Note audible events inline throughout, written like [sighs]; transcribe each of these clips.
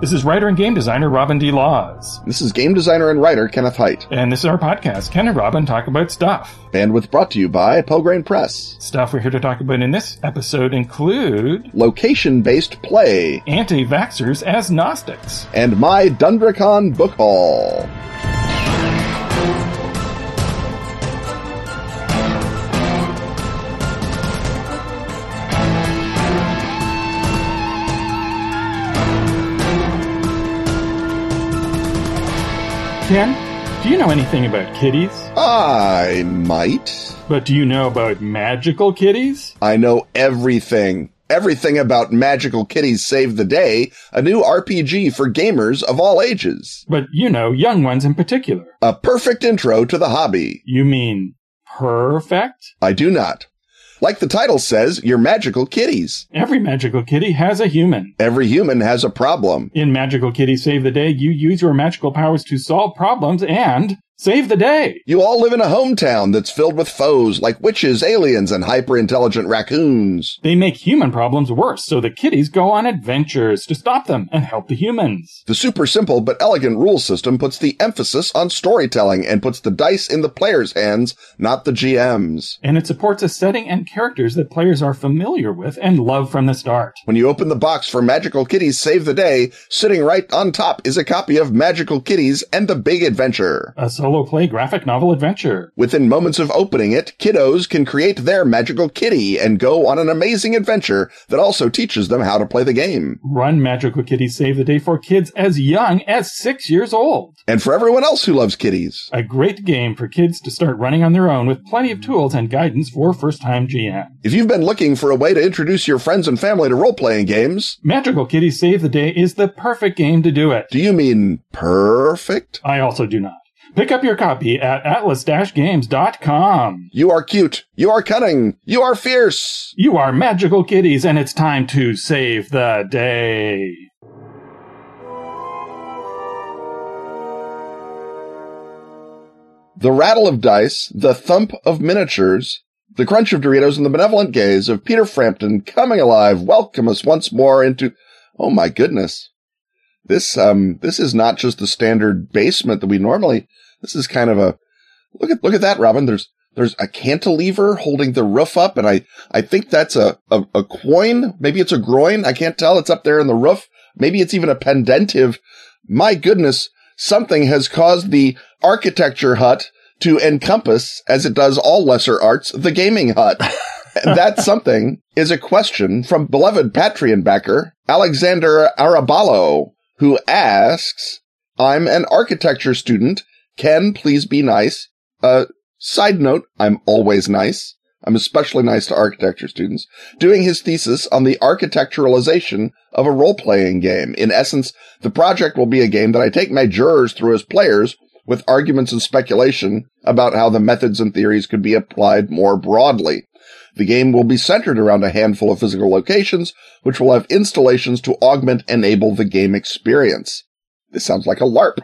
This is writer and game designer Robin D. Laws. This is game designer and writer Kenneth Hite. And this is our podcast, Ken and Robin Talk About Stuff. Bandwidth brought to you by Pelgrane Press. Stuff we're here to talk about in this episode include Location based play, anti vaxxers as Gnostics, and my Dundracon book haul. Ken, do you know anything about kitties? I might. But do you know about magical kitties? I know everything. Everything about Magical Kitties Save the Day, a new RPG for gamers of all ages. But you know, young ones in particular. A perfect intro to the hobby. You mean perfect? I do not. Like the title says, you're magical kitties. Every magical kitty has a human. Every human has a problem. In Magical Kitty Save the Day, you use your magical powers to solve problems and save the day. You all live in a hometown that's filled with foes like witches, aliens, and hyper intelligent raccoons. They make human problems worse, so the kitties go on adventures to stop them and help the humans. The super simple but elegant rule system puts the emphasis on storytelling and puts the dice in the player's hands, not the GM's. And it supports a setting and characters that players are familiar with and love from the start. When you open the box for Magical Kitties Save the Day, sitting right on top is a copy of Magical Kitties and the Big Adventure. A solo play graphic novel adventure. Within moments of opening it, kiddos can create their magical kitty and go on an amazing adventure that also teaches them how to play the game. Run Magical Kitty Save the Day for kids as young as six years old. And for everyone else who loves kitties. A great game for kids to start running on their own with plenty of tools and guidance for first time GM. If you've been looking for a way to introduce your friends and family to role playing games, Magical Kitty Save the Day is the perfect game to do it. do you mean perfect? I also do not. Pick up your copy at atlas-games.com. You are cute. You are cunning. You are fierce. You are magical kitties, and it's time to save the day. The rattle of dice, the thump of miniatures, the crunch of Doritos, and the benevolent gaze of Peter Frampton coming alive welcome us once more into, oh my goodness. This, um, this is not just the standard basement that we normally, this is kind of a, look at, look at that, Robin. There's, there's a cantilever holding the roof up and I, I think that's a, a, a quoin. Maybe it's a groin. I can't tell. It's up there in the roof. Maybe it's even a pendentive. My goodness. Something has caused the architecture hut to encompass, as it does all lesser arts, the gaming hut. [laughs] That something is a question from beloved Patreon backer, Alexander Arabalo, who asks, I'm an architecture student. Can please be nice? Uh, side note, I'm always nice. I'm especially nice to architecture students, doing his thesis on the architecturalization of a role-playing game. In essence, the project will be a game that I take my jurors through as players with arguments and speculation about how the methods and theories could be applied more broadly. The game will be centered around a handful of physical locations, which will have installations to augment and enable the game experience. This sounds like a LARP.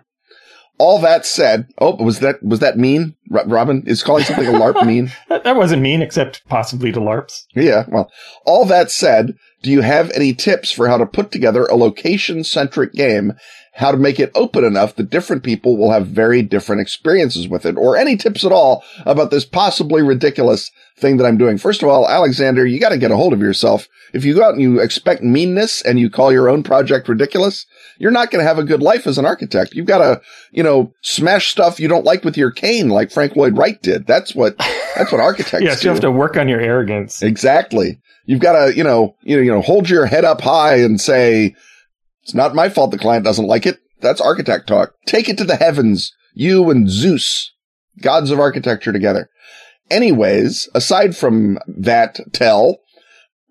All that said, oh, was that, was that mean? Robin is calling something a LARP mean? [laughs] That, wasn't mean, except possibly to LARPs. Yeah, well, all that said, do you have any tips for how to put together a location centric game? How to make it open enough that different people will have very different experiences with it? Or any tips at all about this possibly ridiculous thing that I'm doing? First of all, Alexander, you got to get a hold of yourself. If you go out and you expect meanness and you call your own project ridiculous, you're not going to have a good life as an architect. You've got to, you know, smash stuff you don't like with your cane like Frank Lloyd Wright did. That's what, that's what architects [laughs] Yes, do. you have to work on your arrogance. Exactly. You've got to, you know, you know, you know, hold your head up high and say, it's not my fault the client doesn't like it. That's architect talk. Take it to the heavens. You and Zeus, gods of architecture together. Anyways, aside from that tell,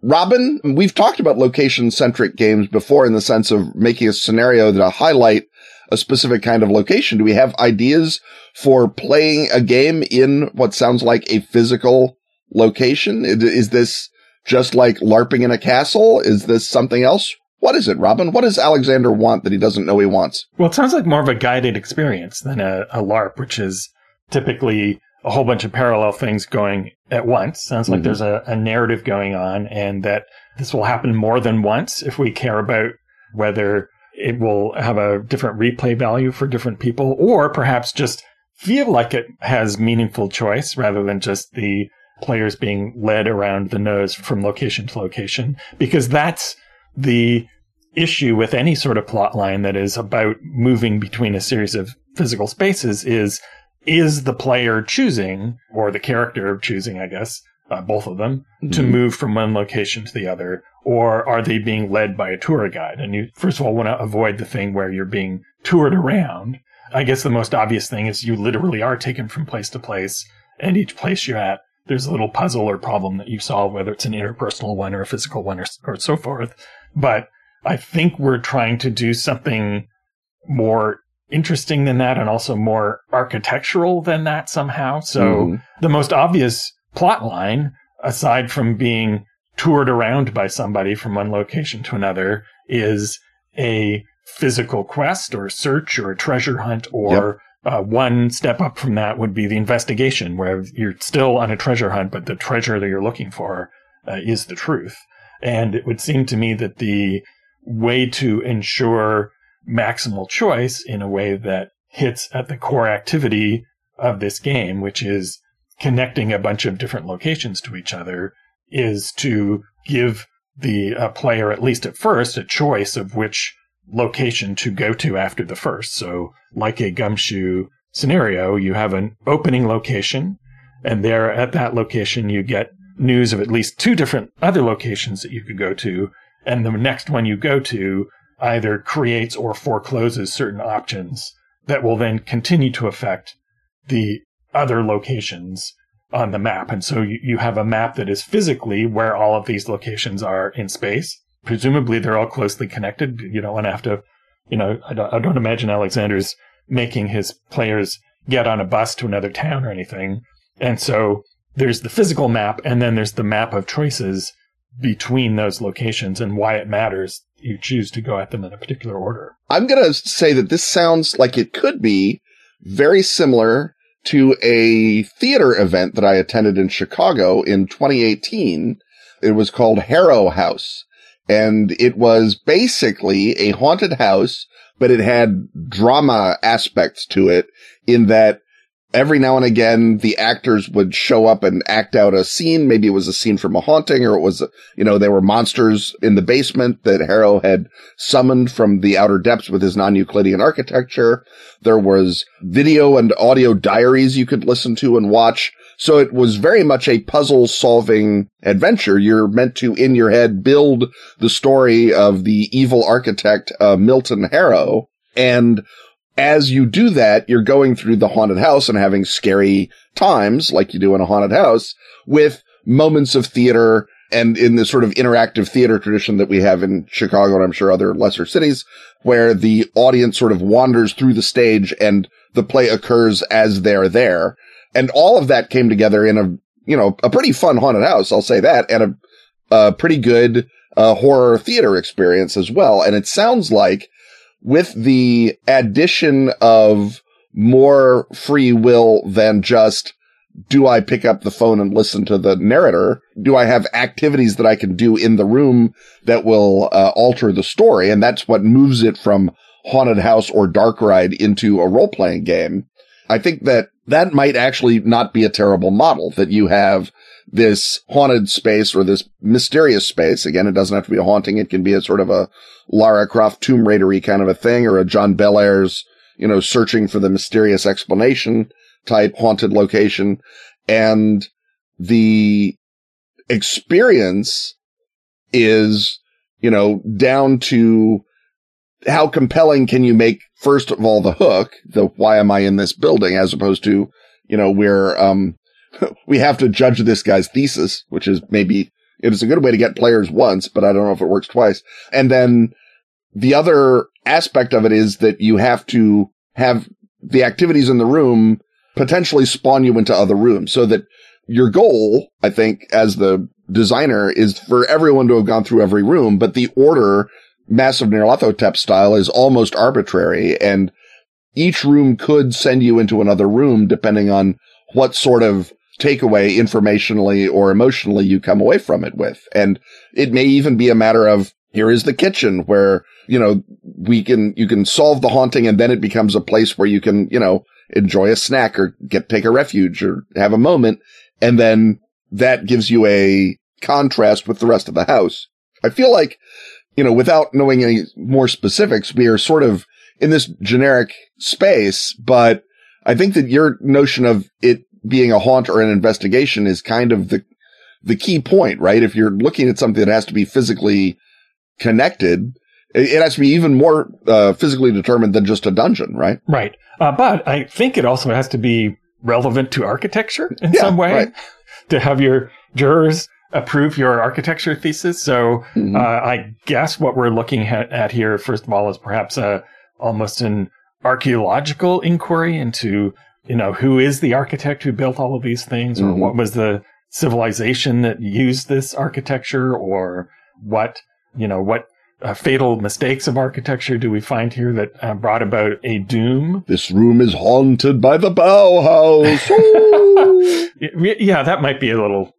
Robin, we've talked about location centric games before in the sense of making a scenario that highlight a specific kind of location. Do we have ideas for playing a game in what sounds like a physical location? Is- Is this just like LARPing in a castle? Is this something else? What is it, Robin? What does Alexander want that he doesn't know he wants? Well, it sounds like more of a guided experience than a, a LARP, which is typically a whole bunch of parallel things going at once. Sounds like Mhm. there's a, a narrative going on and that this will happen more than once if we care about whether it will have a different replay value for different people, or perhaps just feel like it has meaningful choice rather than just the players being led around the nose from location to location, because that's the issue with any sort of plot line that is about moving between a series of physical spaces is is the player choosing or the character choosing i guess uh, both of them mm-hmm. to move from one location to the other or are they being led by a tour guide? And you first of all want to avoid the thing where you're being toured around. I guess the most obvious thing is you literally are taken from place to place and each place you're at there's a little puzzle or problem that you solve whether it's an interpersonal one or a physical one or, or so forth. But I think we're trying to do something more interesting than that and also more architectural than that somehow. So mm. the most obvious plot line, aside from being toured around by somebody from one location to another, is a physical quest or search or a treasure hunt or yep. uh, one step up from that would be the investigation where you're still on a treasure hunt, but the treasure that you're looking for uh, is the truth. And it would seem to me that the way to ensure maximal choice in a way that hits at the core activity of this game, which is connecting a bunch of different locations to each other, is to give the uh, player, at least at first, a choice of which location to go to after the first. So, like a gumshoe scenario, you have an opening location, and there at that location, you get news of at least two different other locations that you could go to and the next one you go to either creates or forecloses certain options that will then continue to affect the other locations on the map. And so you, have a map that is physically where all of these locations are in space. Presumably they're all closely connected. You don't want to have to, you know, I don't, I don't imagine Alexander's making his players get on a bus to another town or anything. And so there's the physical map and then there's the map of choices between those locations and why it matters you choose to go at them in a particular order. I'm going to say that this sounds like it could be very similar to a theater event that I attended in Chicago in 2018. It was called Harrow House and it was basically a haunted house, but it had drama aspects to it in that every now and again, the actors would show up and act out a scene. Maybe it was a scene from a haunting or it was, you know, there were monsters in the basement that Harrow had summoned from the outer depths with his non-Euclidean architecture. There was video and audio diaries you could listen to and watch. So it was very much a puzzle solving adventure. You're meant to, in your head, build the story of the evil architect, uh, Milton Harrow. And as you do that, you're going through the haunted house and having scary times like you do in a haunted house with moments of theater and in the sort of interactive theater tradition that we have in Chicago and I'm sure other lesser cities where the audience sort of wanders through the stage and the play occurs as they're there. And all of that came together in a, you know, a pretty fun haunted house. I'll say that and a, a pretty good uh, horror theater experience as well. And it sounds like with the addition of more free will than just do I pick up the phone and listen to the narrator? Do I have activities that I can do in the room that will uh, alter the story? And that's what moves it from haunted house or dark ride into a role playing game. I think that that might actually not be a terrible model that you have this haunted space or this mysterious space. Again, it doesn't have to be a haunting. It can be a sort of a Lara Croft Tomb Raidery kind of a thing or a John Bellairs, you know, searching for the mysterious explanation type haunted location. And the experience is, you know, down to how compelling can you make first of all the hook, the why am I in this building as opposed to, you know, where, um, [laughs] we have to judge this guy's thesis, which is maybe it is a good way to get players once, but I don't know if it works twice. And then the other aspect of it is that you have to have the activities in the room potentially spawn you into other rooms so that your goal, I think, as the designer is for everyone to have gone through every room, but the order massive Nyarlathotep style is almost arbitrary and each room could send you into another room depending on what sort of takeaway informationally or emotionally you come away from it with. And it may even be a matter of here is the kitchen where, you know, we can, you can solve the haunting and then it becomes a place where you can, you know, enjoy a snack or get, take a refuge or have a moment. And then that gives you a contrast with the rest of the house. I feel like, you know, without knowing any more specifics, we are sort of in this generic space, but I think that your notion of it being a haunt or an investigation is kind of the, the key point, right? If you're looking at something that has to be physically connected, it has to be even more uh, physically determined than just a dungeon, right? Right. Uh, but I think it also has to be relevant to architecture in Yeah, some way right. [laughs] to have your jurors approve your architecture thesis. So Mhm. uh, I guess what we're looking at, at here, first of all, is perhaps a almost an archaeological inquiry into you know who is the architect who built all of these things, or Mhm. what was the civilization that used this architecture, or what you know what uh, fatal mistakes of architecture do we find here that uh, brought about a doom This room is haunted by the Bauhaus. [laughs] Yeah, that might be a little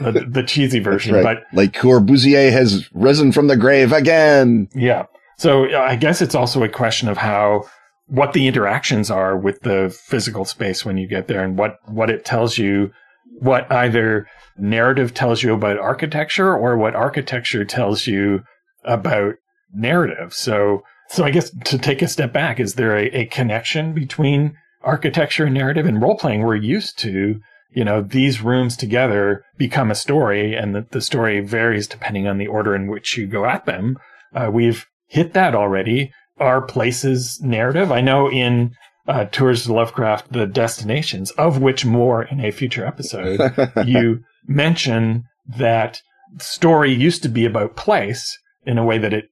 the, [laughs] the cheesy version, Right. but like Corbusier has risen from the grave again. yeah. So uh, I guess it's also a question of how what the interactions are with the physical space when you get there, and what what it tells you, what either narrative tells you about architecture, or what architecture tells you about narrative. So so I guess to take a step back, is there a, a connection between architecture and narrative? and role playing, we're used to you know, these rooms together become a story and the, the story varies depending on the order in which you go at them. Uh, we've hit that already. Our places narrative. I know in uh, Tour de Lovecraft, the destinations, of which more in a future episode, [laughs] you mention that story used to be about place in a way that it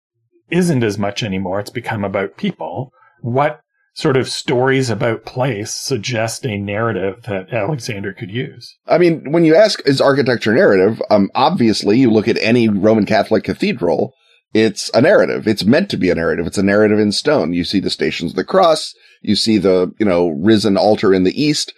isn't as much anymore. It's become about people. What sort of stories about place suggest a narrative that Alexander could use? I mean, when you ask, is architecture narrative? Um, obviously you look at any Roman Catholic cathedral, it's a narrative. It's meant to be a narrative. It's a narrative in stone. You see the stations of the cross. You see the, you know, risen altar in the east.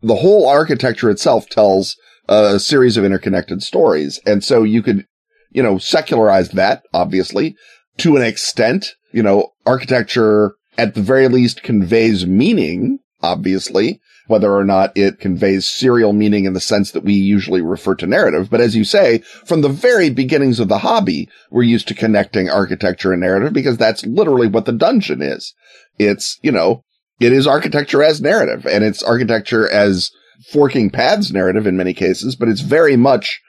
The whole architecture itself tells a series of interconnected stories. And so you could, you know, secularize that, obviously, to an extent. You know, architecture at the very least conveys meaning, obviously, whether or not it conveys serial meaning in the sense that we usually refer to narrative. But as you say, from the very beginnings of the hobby, we're used to connecting architecture and narrative because that's literally what the dungeon is. It's, you know, it is architecture as narrative and it's architecture as forking paths narrative in many cases, but it's very much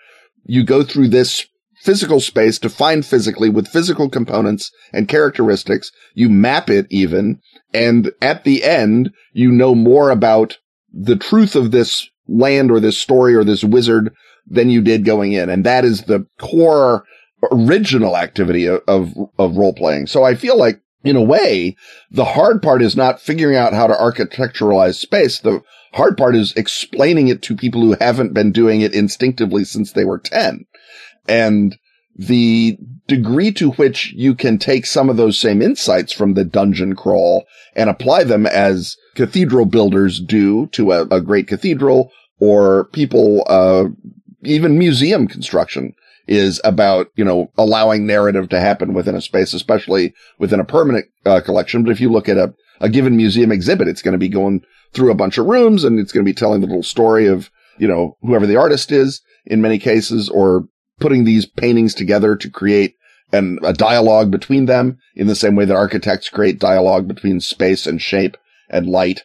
you go through this physical space defined physically with physical components and characteristics. You map it even. And at the end, you know more about the truth of this land or this story or this wizard than you did going in. And that is the core original activity of, of, role playing. So I feel like in a way, the hard part is not figuring out how to architecturalize space. The hard part is explaining it to people who haven't been doing it instinctively since they were 10. And the degree to which you can take some of those same insights from the dungeon crawl and apply them as cathedral builders do to a, a great cathedral or people, uh, even museum construction is about, you know, allowing narrative to happen within a space, especially within a permanent uh, collection. But if you look at a, a given museum exhibit, it's going to be going through a bunch of rooms and it's going to be telling the little story of, you know, whoever the artist is in many cases or putting these paintings together to create a dialogue between them in the same way that architects create dialogue between space and shape and light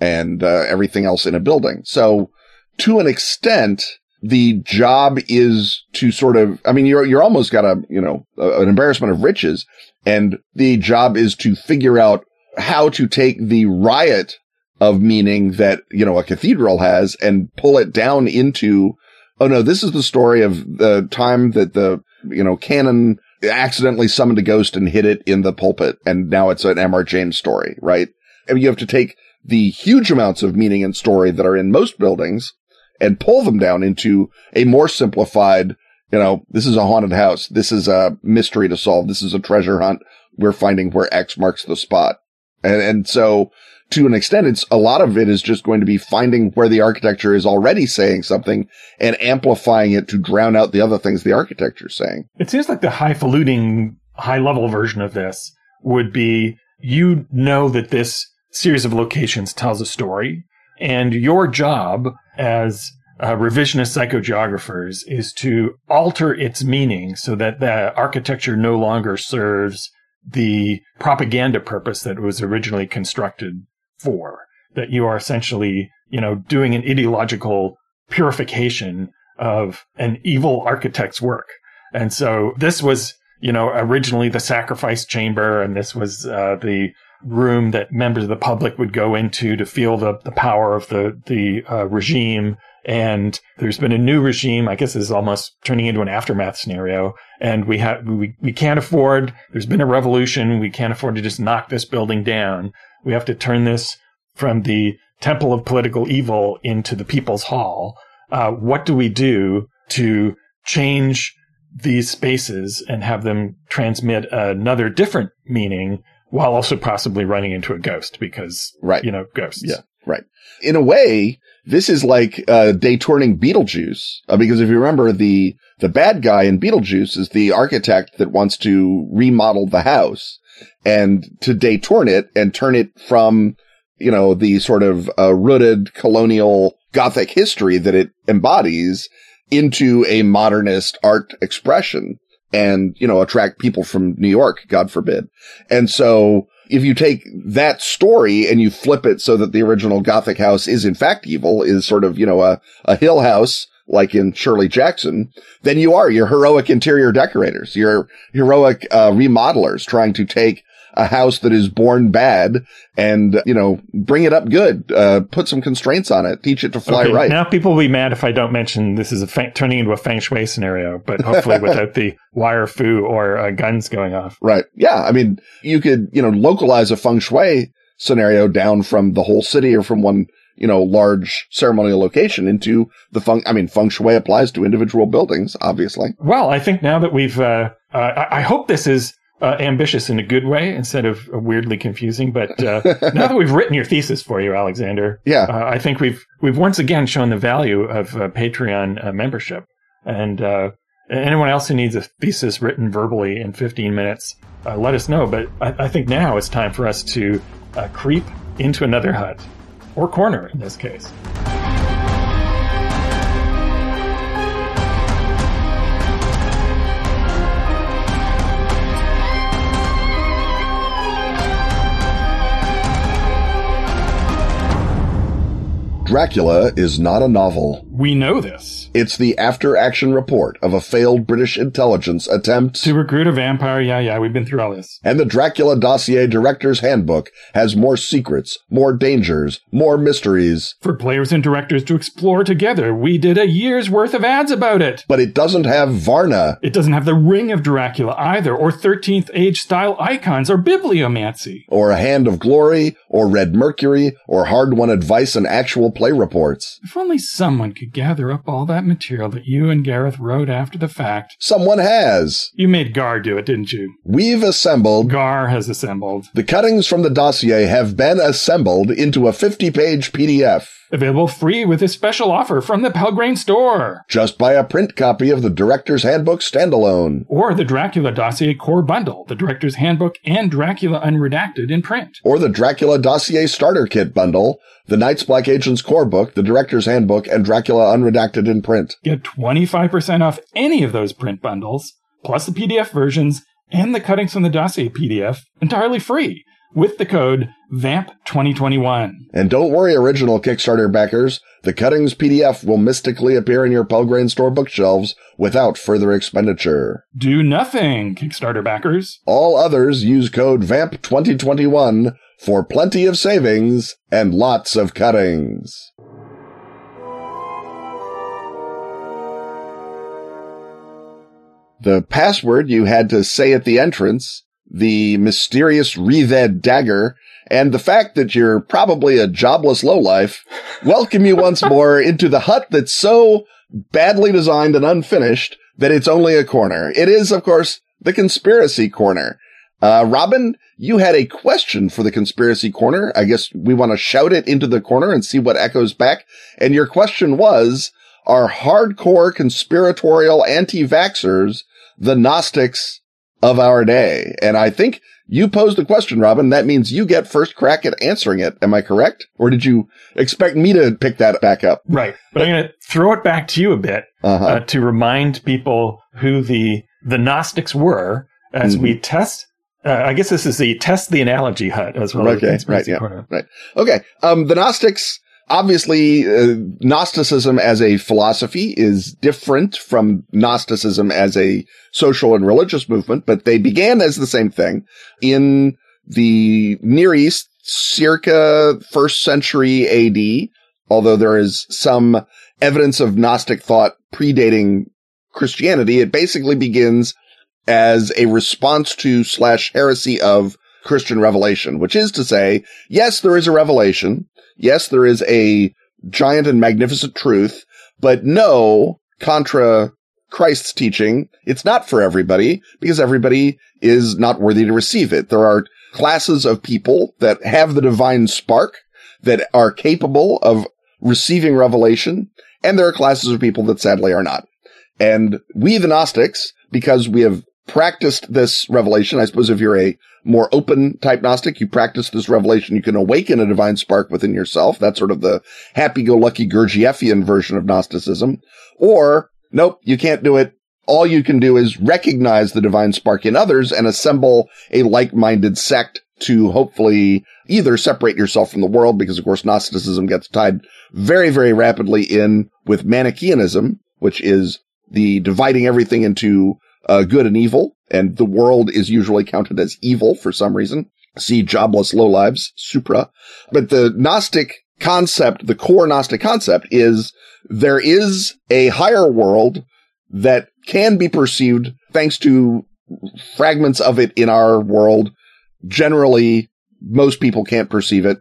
and uh, everything else in a building. So to an extent, the job is to sort of, I mean, you're, you're almost got a, you know, a, an embarrassment of riches. And the job is to figure out how to take the riot of meaning that, you know, a cathedral has and pull it down into, oh no, this is the story of the time that the, you know, canon accidentally summoned a ghost and hid it in the pulpit. And now it's an M.R. James story, right? And you have to take the huge amounts of meaning and story that are in most buildings and pull them down into a more simplified, you know, this is a haunted house. This is a mystery to solve. This is a treasure hunt. We're finding where X marks the spot. And, and so to an extent, it's a lot of it is just going to be finding where the architecture is already saying something and amplifying it to drown out the other things the architecture is saying. It seems like the highfalutin, high level version of this would be you know that this series of locations tells a story and your job as uh, revisionist psychogeographers is to alter its meaning so that the architecture no longer serves the propaganda purpose that was originally constructed for. That you are essentially, you know, doing an ideological purification of an evil architect's work. And so this was, you know, originally the sacrifice chamber, and this was uh, the room that members of the public would go into to feel the, the power of the the uh, regime and there's been a new regime. I guess is almost turning into an aftermath scenario. And we have we we can't afford. There's been a revolution. We can't afford to just knock this building down. We have to turn this from the temple of political evil into the people's hall. Uh, what do we do to change these spaces and have them transmit another different meaning while also possibly running into a ghost because right. you know ghosts. Yeah, right. In a way, this is like uh, detourning Beetlejuice uh, because if you remember the the bad guy in Beetlejuice is the architect that wants to remodel the house and to detourn it and turn it from you know the sort of uh, rooted colonial Gothic history that it embodies into a modernist art expression and you know attract people from New York, God forbid. And so if you take that story and you flip it so that the original Gothic house is in fact evil, is sort of, you know, a, a hill house like in Shirley Jackson, then you are your heroic interior decorators, your heroic uh, remodelers trying to take a house that is born bad and, you know, bring it up good, uh, put some constraints on it, teach it to fly okay, right. Now people will be mad if I don't mention this is a fa- turning into a feng shui scenario, but hopefully [laughs] without the wire fu or uh, guns going off. Right. Yeah. I mean, you could, you know, localize a feng shui scenario down from the whole city or from one you know, large ceremonial location into the feng. I mean, feng shui applies to individual buildings, obviously. Well, I think now that we've, uh, uh, I, I hope this is uh, ambitious in a good way instead of weirdly confusing. But uh, [laughs] now that we've written your thesis for you, Alexander, yeah, uh, I think we've we've once again shown the value of uh, Patreon uh, membership. And uh, anyone else who needs a thesis written verbally in 15 minutes, let us know. But I, I, think now it's time for us to creep into another hut or corner in this case. Dracula is not a novel. We know this. It's the after action report of a failed British intelligence attempt to recruit a vampire. Yeah, yeah, we've been through all this. And the Dracula Dossier Director's Handbook has more secrets, more dangers, more mysteries. For players and directors to explore together. We did a year's worth of ads about it. But it doesn't have Varna. It doesn't have the Ring of Dracula either, or 13th Age style icons, or bibliomancy. Or a Hand of Glory, or Red Mercury, or hard won advice and actual play reports. If only someone could gather up all that that material that you and Gareth wrote after the fact. Someone has. You made Gar do it, didn't you? We've assembled. Gar has assembled. The cuttings from the dossier have been assembled into a 50 page PDF. Available free with a special offer from the Pelgrane store. Just buy a print copy of the Director's Handbook standalone. Or the Dracula Dossier Core Bundle, the Director's Handbook and Dracula Unredacted in print. Or the Dracula Dossier Starter Kit Bundle, the Night's Black Agents Core Book, the Director's Handbook, and Dracula Unredacted in print. Get 25% off any of those print bundles, plus the PDF versions and the cuttings from the dossier PDF entirely free with the code VAMP2021. And don't worry, original Kickstarter backers. The cuttings PDF will mystically appear in your Pelgrane store bookshelves without further expenditure. Do nothing, Kickstarter backers. All others use code VAMP2021 for plenty of savings and lots of cuttings. The password you had to say at the entrance the mysterious wreathed dagger, and the fact that you're probably a jobless lowlife, [laughs] welcome you once more into the hut that's so badly designed and unfinished that it's only a corner. It is, of course, the conspiracy corner. Uh, Robin, you had a question for the conspiracy corner. I guess we want to shout it into the corner and see what echoes back. And your question was, are hardcore conspiratorial anti-vaxxers the Gnostics of our day? And I think you posed the question, Robin. That means you get first crack at answering it. Am I correct? Or did you expect me to pick that back up? Right. But I'm going to throw it back to you a bit uh-huh. uh, to remind people who the, the Gnostics were as mm-hmm. we test uh, I guess this is the test the analogy hut as well. Okay, right, yeah, right. Okay, um, the Gnostics. Obviously, uh, Gnosticism as a philosophy is different from Gnosticism as a social and religious movement, but they began as the same thing in the Near East, circa first century AD. Although there is some evidence of Gnostic thought predating Christianity, it basically begins as a response to slash heresy of Christian revelation, which is to say, yes, there is a revelation. Yes, there is a giant and magnificent truth, but no, contra Christ's teaching, it's not for everybody because everybody is not worthy to receive it. There are classes of people that have the divine spark that are capable of receiving revelation. And there are classes of people that sadly are not. And we, the Gnostics, because we have practiced this revelation. I suppose if you're a more open type Gnostic, you practice this revelation, you can awaken a divine spark within yourself. That's sort of the happy-go-lucky Gurdjieffian version of Gnosticism. Or, nope, you can't do it. All you can do is recognize the divine spark in others and assemble a like-minded sect to hopefully either separate yourself from the world, because of course Gnosticism gets tied very, very rapidly in with Manichaeanism, which is the dividing everything into uh, good and evil, and the world is usually counted as evil for some reason. See jobless low lives, supra. But the Gnostic concept, the core Gnostic concept is there is a higher world that can be perceived thanks to fragments of it in our world. Generally, most people can't perceive it.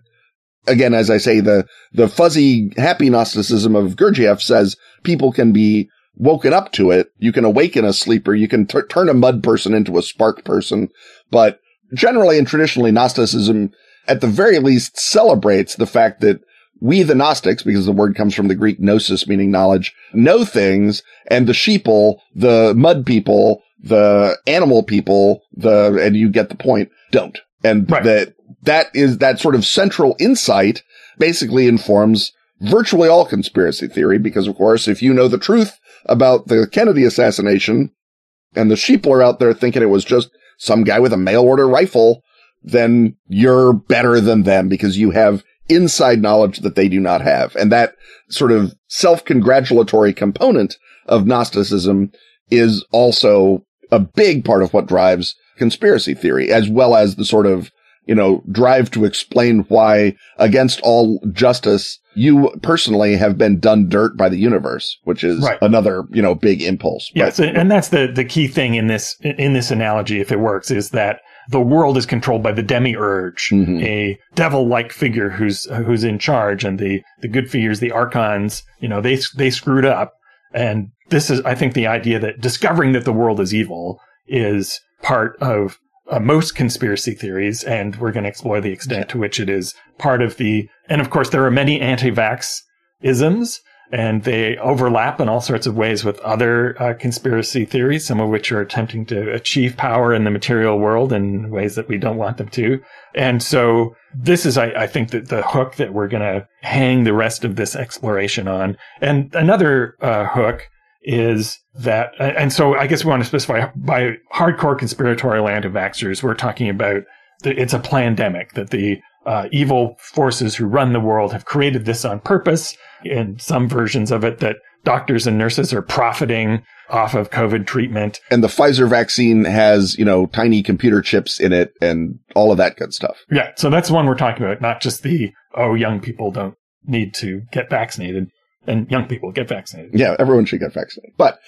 Again, as I say, the, the fuzzy happy Gnosticism of Gurdjieff says people can be woken up to it. You can awaken a sleeper. You can t- turn a mud person into a spark person. But generally and traditionally, Gnosticism, at the very least, celebrates the fact that we, the Gnostics, because the word comes from the Greek gnosis, meaning knowledge, know things, and the sheeple, the mud people, the animal people, the, and you get the point, don't. And right. that, that is, that sort of central insight basically informs virtually all conspiracy theory, because of course, if you know the truth about the Kennedy assassination and the sheeple are out there thinking it was just some guy with a mail order rifle, then you're better than them because you have inside knowledge that they do not have. And that sort of self-congratulatory component of Gnosticism is also a big part of what drives conspiracy theory, as well as the sort of you know, drive to explain why against all justice, you personally have been done dirt by the universe, which is right. another, you know, big impulse. Yes. But, and that's the, the key thing in this, in this analogy, if it works, is that the world is controlled by the demiurge, mm-hmm. a devil-like figure who's, who's in charge and the, the good figures, the archons, you know, they, they screwed up. And this is, I think, the idea that discovering that the world is evil is part of uh, most conspiracy theories, and we're going to explore the extent to which it is part of the. And of course, there are many anti-vax isms, and they overlap in all sorts of ways with other uh, conspiracy theories, some of which are attempting to achieve power in the material world in ways that we don't want them to. And so this is, I, I think, that the hook that we're going to hang the rest of this exploration on. And another uh, hook is that, and so I guess we want to specify by hardcore conspiratorial anti-vaxxers, we're talking about the, it's a pandemic that the uh, evil forces who run the world have created this on purpose. In some versions of it, that doctors and nurses are profiting off of COVID treatment. And the Pfizer vaccine has, you know, tiny computer chips in it and all of that good stuff. Yeah. So that's one we're talking about, not just the, oh, young people don't need to get vaccinated and young people get vaccinated. Yeah, everyone should get vaccinated. But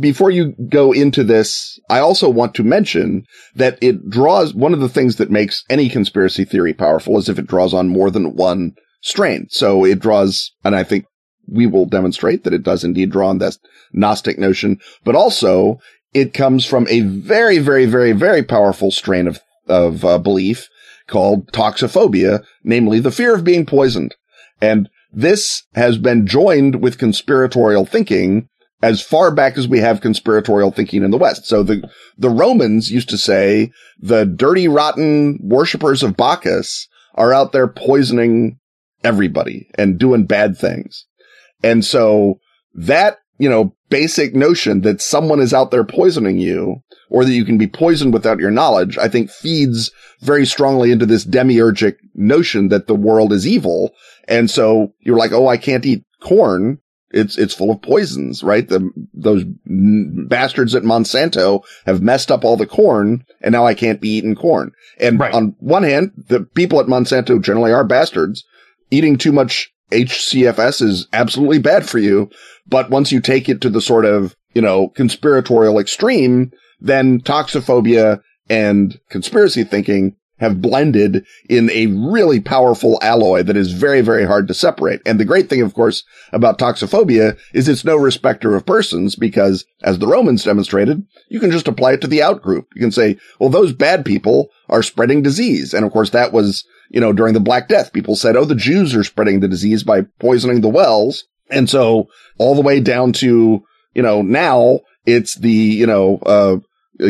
before you go into this, I also want to mention that it draws one of the things that makes any conspiracy theory powerful is if it draws on more than one strain. So it draws, and I think we will demonstrate that it does indeed draw on this Gnostic notion, but also it comes from a very, very, very, very powerful strain of of uh, belief called toxophobia, namely the fear of being poisoned. And this has been joined with conspiratorial thinking as far back as we have conspiratorial thinking in the West. So the, the Romans used to say the dirty, rotten worshippers of Bacchus are out there poisoning everybody and doing bad things. And so that, you know, basic notion that someone is out there poisoning you or that you can be poisoned without your knowledge, I think feeds very strongly into this demiurgic notion that the world is evil. And so you're like, Oh, I can't eat corn. It's, it's full of poisons, right? The, those bastards at Monsanto have messed up all the corn and now I can't be eating corn. And right. on one hand, the people at Monsanto generally are bastards. Eating too much HCFS is absolutely bad for you. But once you take it to the sort of, you know, conspiratorial extreme, then toxophobia and conspiracy thinking have blended in a really powerful alloy that is very, very hard to separate. And the great thing, of course, about toxophobia is it's no respecter of persons because as the Romans demonstrated, you can just apply it to the outgroup. You can say, well, those bad people are spreading disease. And of course, that was, you know, during the Black Death, people said, oh, the Jews are spreading the disease by poisoning the wells. And so all the way down to, you know, now it's the, you know, uh,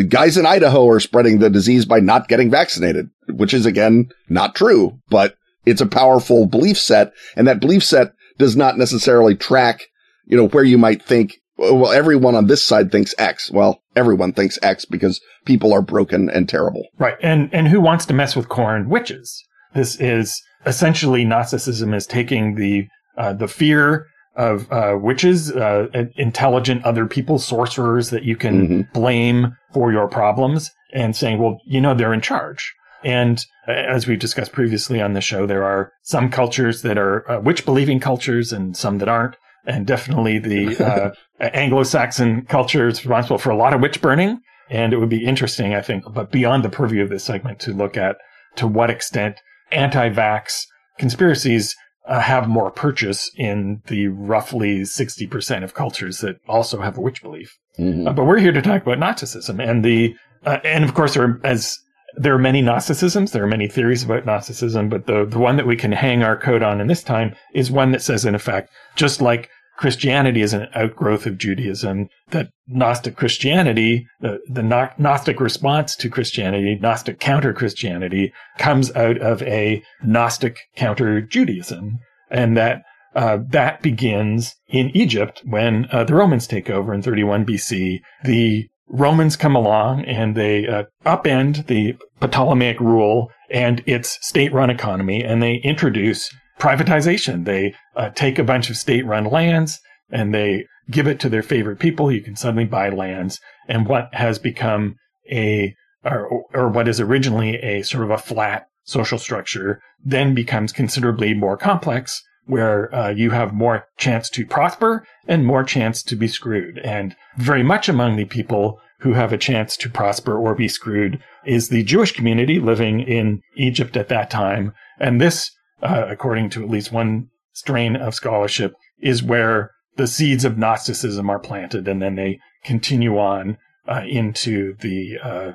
guys in Idaho are spreading the disease by not getting vaccinated, which is again not true, but it's a powerful belief set. And that belief set does not necessarily track, you know, where you might think, well, everyone on this side thinks X. Well, everyone thinks X because people are broken and terrible. Right. And, and who wants to mess with corn? Witches. This is essentially Gnosticism is taking the, uh, the fear of uh, witches, uh, intelligent other people, sorcerers that you can mm-hmm. blame for your problems, and saying, well, you know, they're in charge. And uh, as we've discussed previously on the show, there are some cultures that are uh, witch believing cultures and some that aren't. And definitely the [laughs] uh, Anglo-Saxon culture is responsible for a lot of witch burning. And it would be interesting, I think, but beyond the purview of this segment to look at to what extent anti-vax conspiracies uh, have more purchase in the roughly 60% of cultures that also have a witch belief. Mm-hmm. Uh, but we're here to talk about Gnosticism and the, uh, and of course, there are, as there are many Gnosticisms, there are many theories about Gnosticism, but the, the one that we can hang our coat on in this time is one that says, in effect, just like Christianity is an outgrowth of Judaism, that Gnostic Christianity, the, the Gnostic response to Christianity, Gnostic counter Christianity, comes out of a Gnostic counter Judaism. And that uh, that begins in Egypt when uh, the Romans take over in 31 BC. The Romans come along and they uh, upend the Ptolemaic rule and its state-run economy, and they introduce privatization. They uh, take a bunch of state run lands and they give it to their favorite people. You can suddenly buy lands. And what has become a, or, or what is originally a sort of a flat social structure then becomes considerably more complex where uh, you have more chance to prosper and more chance to be screwed. And very much among the people who have a chance to prosper or be screwed is the Jewish community living in Egypt at that time. And this uh, according to at least one strain of scholarship, is where the seeds of Gnosticism are planted, and then they continue on uh, into the uh,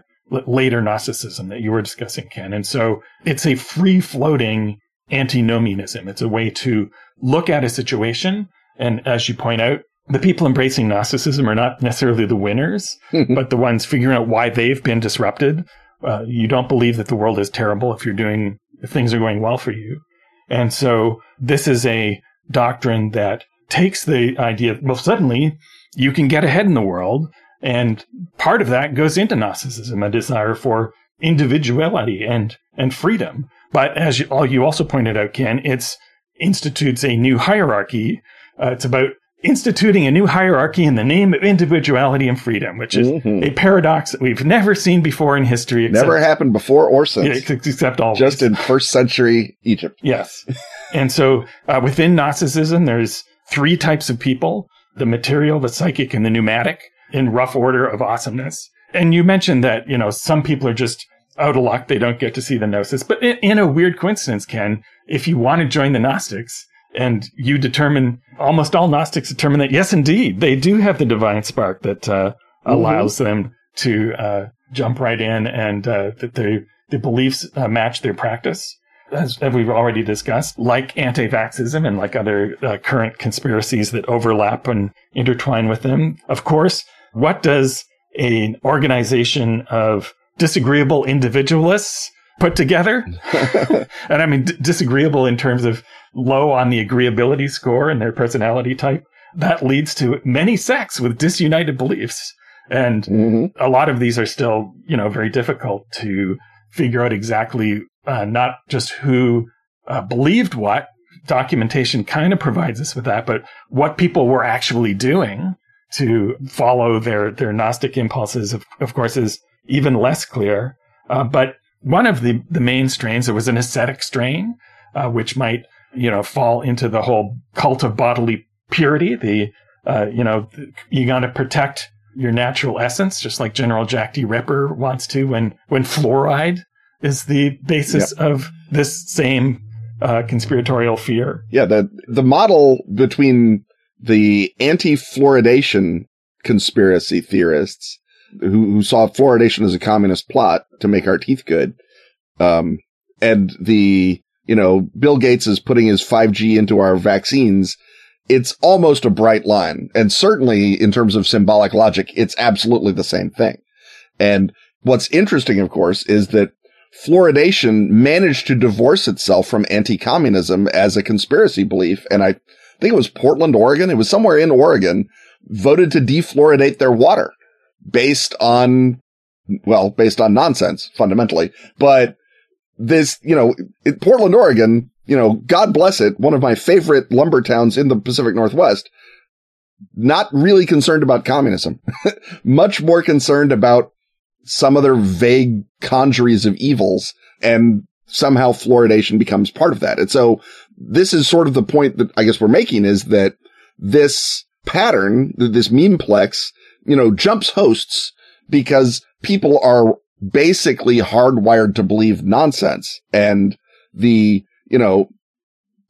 later Gnosticism that you were discussing, Ken. And so it's a free floating antinomianism. It's a way to look at a situation. And as you point out, the people embracing Gnosticism are not necessarily the winners, [laughs] but the ones figuring out why they've been disrupted. Uh, you don't believe that the world is terrible if you're doing, if things are going well for you. And so this is a doctrine that takes the idea, well, suddenly you can get ahead in the world. And part of that goes into Gnosticism, a desire for individuality and, and freedom. But as you, you also pointed out, Ken, it's institutes a new hierarchy. Uh, it's about instituting a new hierarchy in the name of individuality and freedom, which is mm-hmm. a paradox that we've never seen before in history. Except, never happened before or since. Except all Just in first century Egypt. Yes. and so uh, within Gnosticism, there's three types of people the material, the psychic, and the pneumatic in rough order of awesomeness. And you mentioned that, you know, some people are just out of luck. They don't get to see the Gnosis. But in, in a weird coincidence, Ken, if you want to join the Gnostics, and you determine almost all Gnostics determine that yes, indeed, they do have the divine spark that uh, mm-hmm. allows them to uh, jump right in, and uh, that they the beliefs uh, match their practice. As, as, we've already discussed, like anti-vaxxism and like other uh, current conspiracies that overlap and intertwine with them. Of course, what does an organization of disagreeable individualists put together? [laughs] and I mean, d- disagreeable in terms of low on the agreeability score and their personality type. That leads to many sects with disunited beliefs. And mm-hmm. a lot of these are still, you know, very difficult to figure out exactly uh, not just who uh, believed what. Documentation kind of provides us with that, but what people were actually doing to follow their their Gnostic impulses, of, of course, is even less clear. Uh, but one of the the main strains, there was an ascetic strain, uh, which might you know fall into the whole cult of bodily purity. The uh, you know you got to protect your natural essence, just like General Jack D. Ripper wants to when when fluoride is the basis yep. of this same uh, conspiratorial fear. Yeah, the the model between the anti-fluoridation conspiracy theorists who, who, saw fluoridation as a communist plot to make our teeth good, um, and the you know Bill Gates is putting his 5G into our vaccines. It's almost a bright line, and certainly in terms of symbolic logic, it's absolutely the same thing. And what's interesting, of course, is that fluoridation managed to divorce itself from anti-communism as a conspiracy belief. And I think it was Portland, Oregon. It was somewhere in Oregon voted to defluoridate their water based on, well, based on nonsense fundamentally. But this, you know, Portland, Oregon, you know, God bless it. One of my favorite lumber towns in the Pacific Northwest. Not really concerned about communism, [laughs] much more concerned about some other vague conjuries of evils and somehow fluoridation becomes part of that. And so this is sort of the point that I guess we're making is that this pattern, this memeplex, you know, jumps hosts because people are basically hardwired to believe nonsense and the, you know,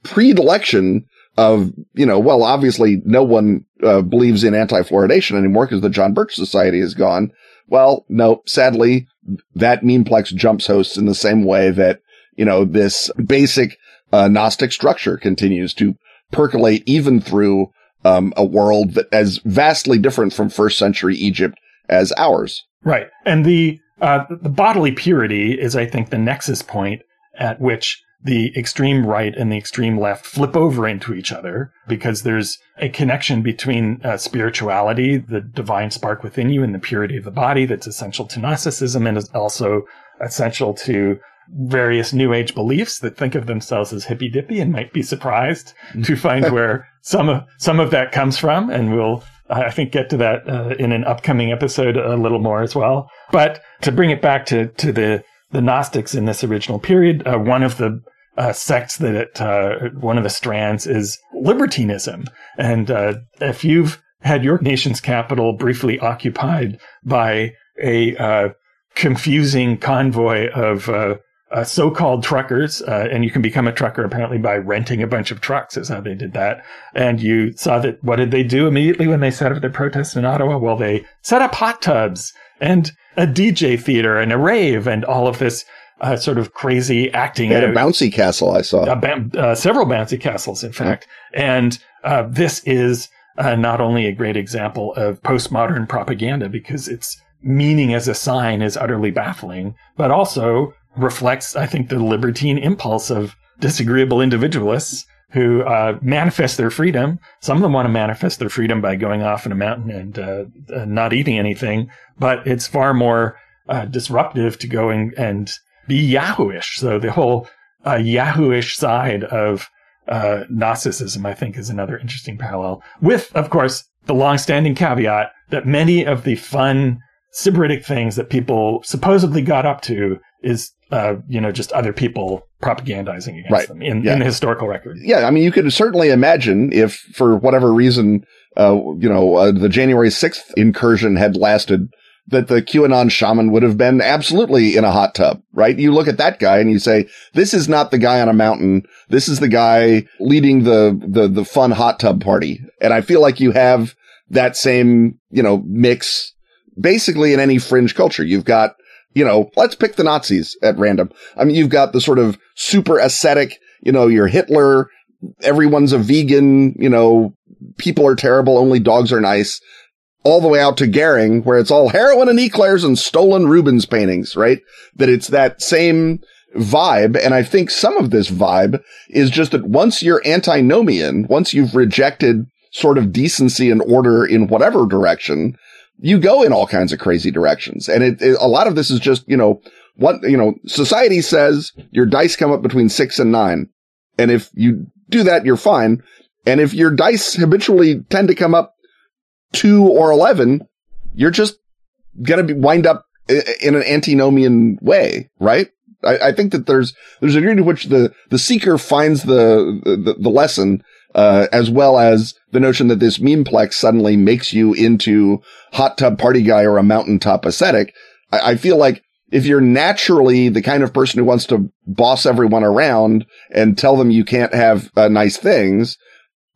predilection of, you know, well, obviously no one uh, believes in anti-fluoridation anymore because the John Birch Society is gone. Well, no, sadly, that memeplex jumps hosts in the same way that, you know, this basic uh, Gnostic structure continues to percolate even through um, a world that as vastly different from first century Egypt as ours. Right. And the, uh, the bodily purity is, I think, the nexus point at which the extreme right and the extreme left flip over into each other because there's a connection between uh, spirituality, the divine spark within you, and the purity of the body that's essential to Gnosticism and is also essential to various new age beliefs that think of themselves as hippy dippy and might be surprised mm. to find [laughs] where some of some of that comes from and we'll I think get to that uh, in an upcoming episode a little more as well. But to bring it back to to the the Gnostics in this original period, uh, one of the uh, sects that it, uh, one of the strands is libertinism. And uh, if you've had your nation's capital briefly occupied by a uh, confusing convoy of uh, uh, so-called truckers, and you can become a trucker apparently by renting a bunch of trucks is how they did that. And you saw that what did they do immediately when they set up their protest in Ottawa? Well, they set up hot tubs and a DJ theater and a rave and all of this uh, sort of crazy acting. And a bouncy castle, I saw. uh, several bouncy castles, in fact. And uh, this is uh, not only a great example of postmodern propaganda because its meaning as a sign is utterly baffling, but also reflects, I think, the libertine impulse of disagreeable individualists who uh, manifest their freedom. Some of them want to manifest their freedom by going off in a mountain and uh, uh not eating anything, but it's far more uh, disruptive to go and, and be Yahooish. So the whole uh, Yahooish side of uh, Gnosticism, I think, is another interesting parallel. With, of course, the long-standing caveat that many of the fun sybaritic things that people supposedly got up to is, uh, you know, just other people propagandizing against right. them in, yeah. in, the historical record. Yeah, I mean, you could certainly imagine if, for whatever reason, uh, you know, uh, the January 6th incursion had lasted that the QAnon shaman would have been absolutely in a hot tub, right? You look at that guy and you say, this is not the guy on a mountain. This is the guy leading the, the, the fun hot tub party. And I feel like you have that same, you know, mix basically in any fringe culture. You've got you know, let's pick the Nazis at random. I mean, you've got the sort of super ascetic, you know, you're Hitler, everyone's a vegan, you know, people are terrible, only dogs are nice, all the way out to Goering, where it's all heroin and eclairs and stolen Rubens paintings, right? That it's that same vibe. And I think some of this vibe is just that once you're antinomian, once you've rejected sort of decency and order in whatever direction, you go in all kinds of crazy directions. And it, it, a lot of this is just, you know, what, you know, society says your dice come up between six and nine. And if you do that, you're fine. And if your dice habitually tend to come up two or 11, you're just going to be wind up in an antinomian way, right? I, I, think that there's, there's a degree to which the, the seeker finds the, the, the lesson, uh, as well as the notion that this memeplex suddenly makes you into hot tub party guy or a mountaintop ascetic. I, I feel like if you're naturally the kind of person who wants to boss everyone around and tell them you can't have uh, nice things,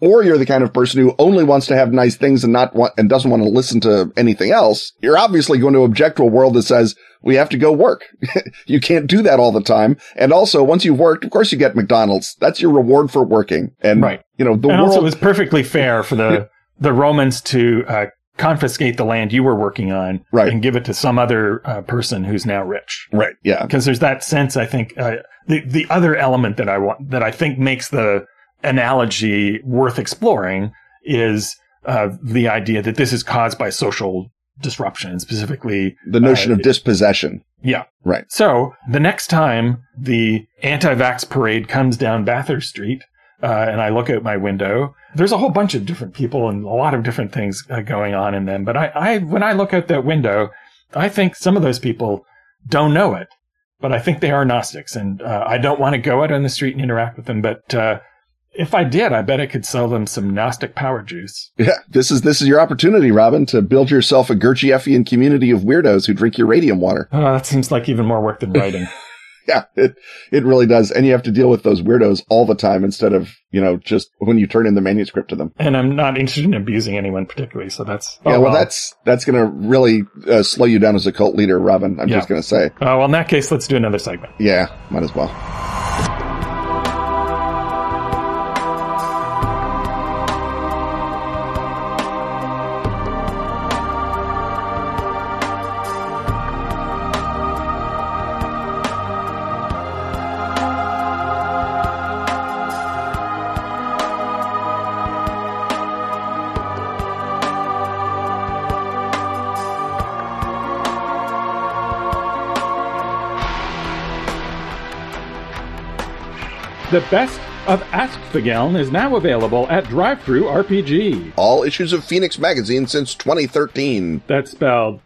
or you're the kind of person who only wants to have nice things and not want, and doesn't want to listen to anything else, you're obviously going to object to a world that says we have to go work. [laughs] you can't do that all the time. And also, once you've worked, of course you get McDonald's. That's your reward for working. And, right. you know, the and world. Also, it was perfectly fair for the, the Romans to, uh, confiscate the land you were working on right. and give it to some other uh, person who's now rich. Right. Yeah. Because there's that sense, I think, uh, the, the other element that I want, that I think makes the, analogy worth exploring is uh, the idea that this is caused by social disruption, specifically the notion uh, of dispossession. Yeah. Right. So the next time the anti-vax parade comes down Bathurst Street, uh, and I look out my window, there's a whole bunch of different people and a lot of different things uh, going on in them. But I, I, when I look out that window, I think some of those people don't know it, but I think they are Gnostics, and uh, I don't want to go out on the street and interact with them. But uh, if I did, I bet I could sell them some Gnostic power juice. Yeah, this is this is your opportunity, Robin, to build yourself a Gurdjieffian community of weirdos who drink your radium water. Oh, that seems like even more work than writing. [laughs] yeah, it it really does, and you have to deal with those weirdos all the time instead of you know just when you turn in the manuscript to them. And I'm not interested in abusing anyone particularly, so that's oh, yeah. Well, well, that's that's going to really uh, slow you down as a cult leader, Robin. I'm yeah. just going to say. Uh, well, in that case, let's do another segment. Yeah, might as well. The best of Ask Åskfågeln is now available at DriveThru RPG. All issues of Fenix magazine since 2013. That's spelled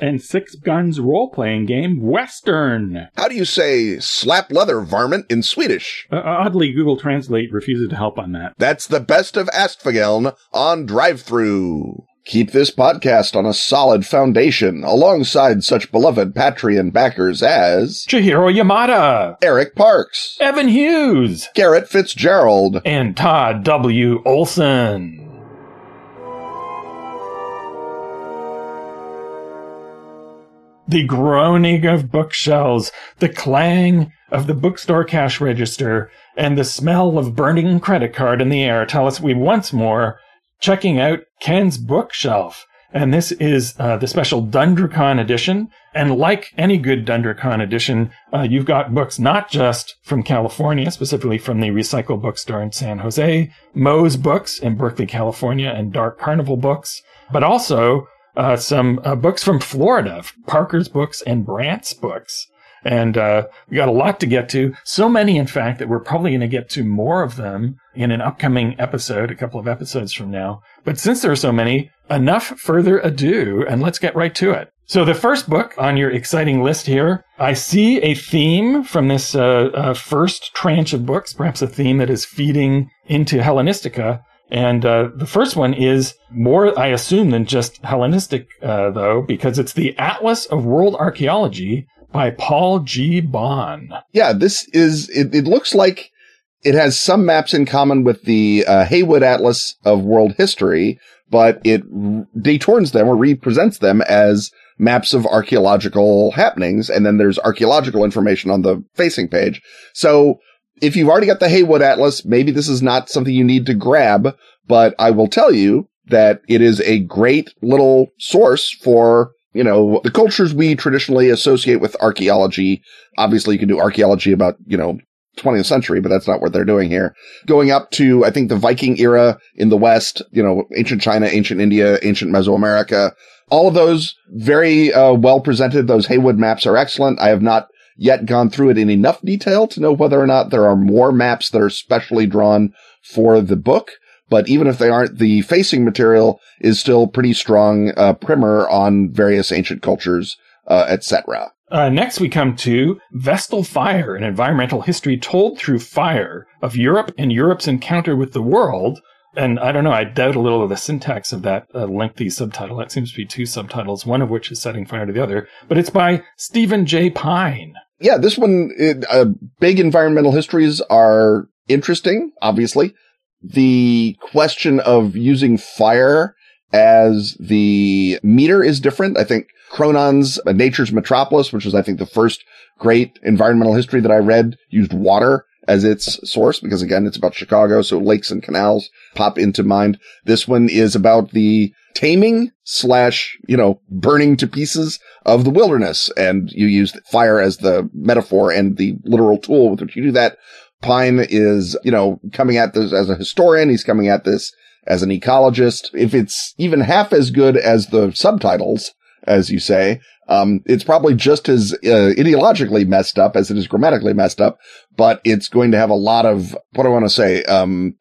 and Six Guns role playing game, Western. How do you say slap leather varmint in Swedish? Uh, oddly, Google Translate refuses to help on that. That's the best of Åskfågeln on DriveThru. Keep this podcast on a solid foundation alongside such beloved Patreon backers as Chihiro Yamada, Eric Parks, Evan Hughes, Garrett Fitzgerald, and Todd W. Olson. The groaning of bookshelves, the clang of the bookstore cash register, and the smell of burning credit card in the air tell us we once more checking out Ken's bookshelf. And this is uh, the special DunDraCon edition. And like any good DunDraCon edition, uh, you've got books not just from California, specifically from the Recycle Bookstore in San Jose, Moe's Books in Berkeley, California, and Dark Carnival Books, but also uh, some uh, books from Florida, Parker's books and Brandt's books. And uh, we got a lot to get to. So many, in fact, that we're probably going to get to more of them in an upcoming episode, a couple of episodes from now. But since there are so many, enough further ado, and let's get right to it. So the first book on your exciting list here, I see a theme from this uh, uh, first tranche of books, perhaps a theme that is feeding into Hellenistica. And uh, the first one is more, I assume, than just Hellenistic, uh, though, because it's the Atlas of World Archaeology by Paul G. Bahn. Yeah, this is, it, it looks like it has some maps in common with the uh, Haywood Atlas of World History, but it deturns them or represents them as maps of archaeological happenings. And then there's archaeological information on the facing page. So if you've already got the Haywood Atlas, maybe this is not something you need to grab, but I will tell you that it is a great little source for you know, the cultures we traditionally associate with archaeology. Obviously, you can do archaeology about, you know, 20th century, but that's not what they're doing here. Going up to, I think, the Viking era in the West, you know, ancient China, ancient India, ancient Mesoamerica, all of those very uh, well presented. Those Haywood maps are excellent. I have not yet gone through it in enough detail to know whether or not there are more maps that are specially drawn for the book. But even if they aren't, the facing material is still pretty strong uh, primer on various ancient cultures, uh, etc. Uh, next, we come to Vestal Fire, an environmental history told through fire of Europe and Europe's encounter with the world and I don't know, I doubt a little of the syntax of that uh, lengthy subtitle. That seems to be two subtitles, one of which is setting fire to the other, but it's by Stephen J. Pyne. Yeah, this one, it, uh, big environmental histories are interesting, obviously. The question of using fire as the meter is different. I think Cronon's Nature's Metropolis, which was, I think, the first great environmental history that I read, used water as its source because again, it's about Chicago. So lakes and canals pop into mind. This one is about the taming slash, you know, burning to pieces of the wilderness. And you use fire as the metaphor and the literal tool with which you do that. Pyne is, you know, coming at this as a historian. He's coming at this as an ecologist. If it's even half as good as the subtitles, as you say, um, it's probably just as uh, ideologically messed up as it is grammatically messed up, but it's going to have a lot of what do I want to say, um,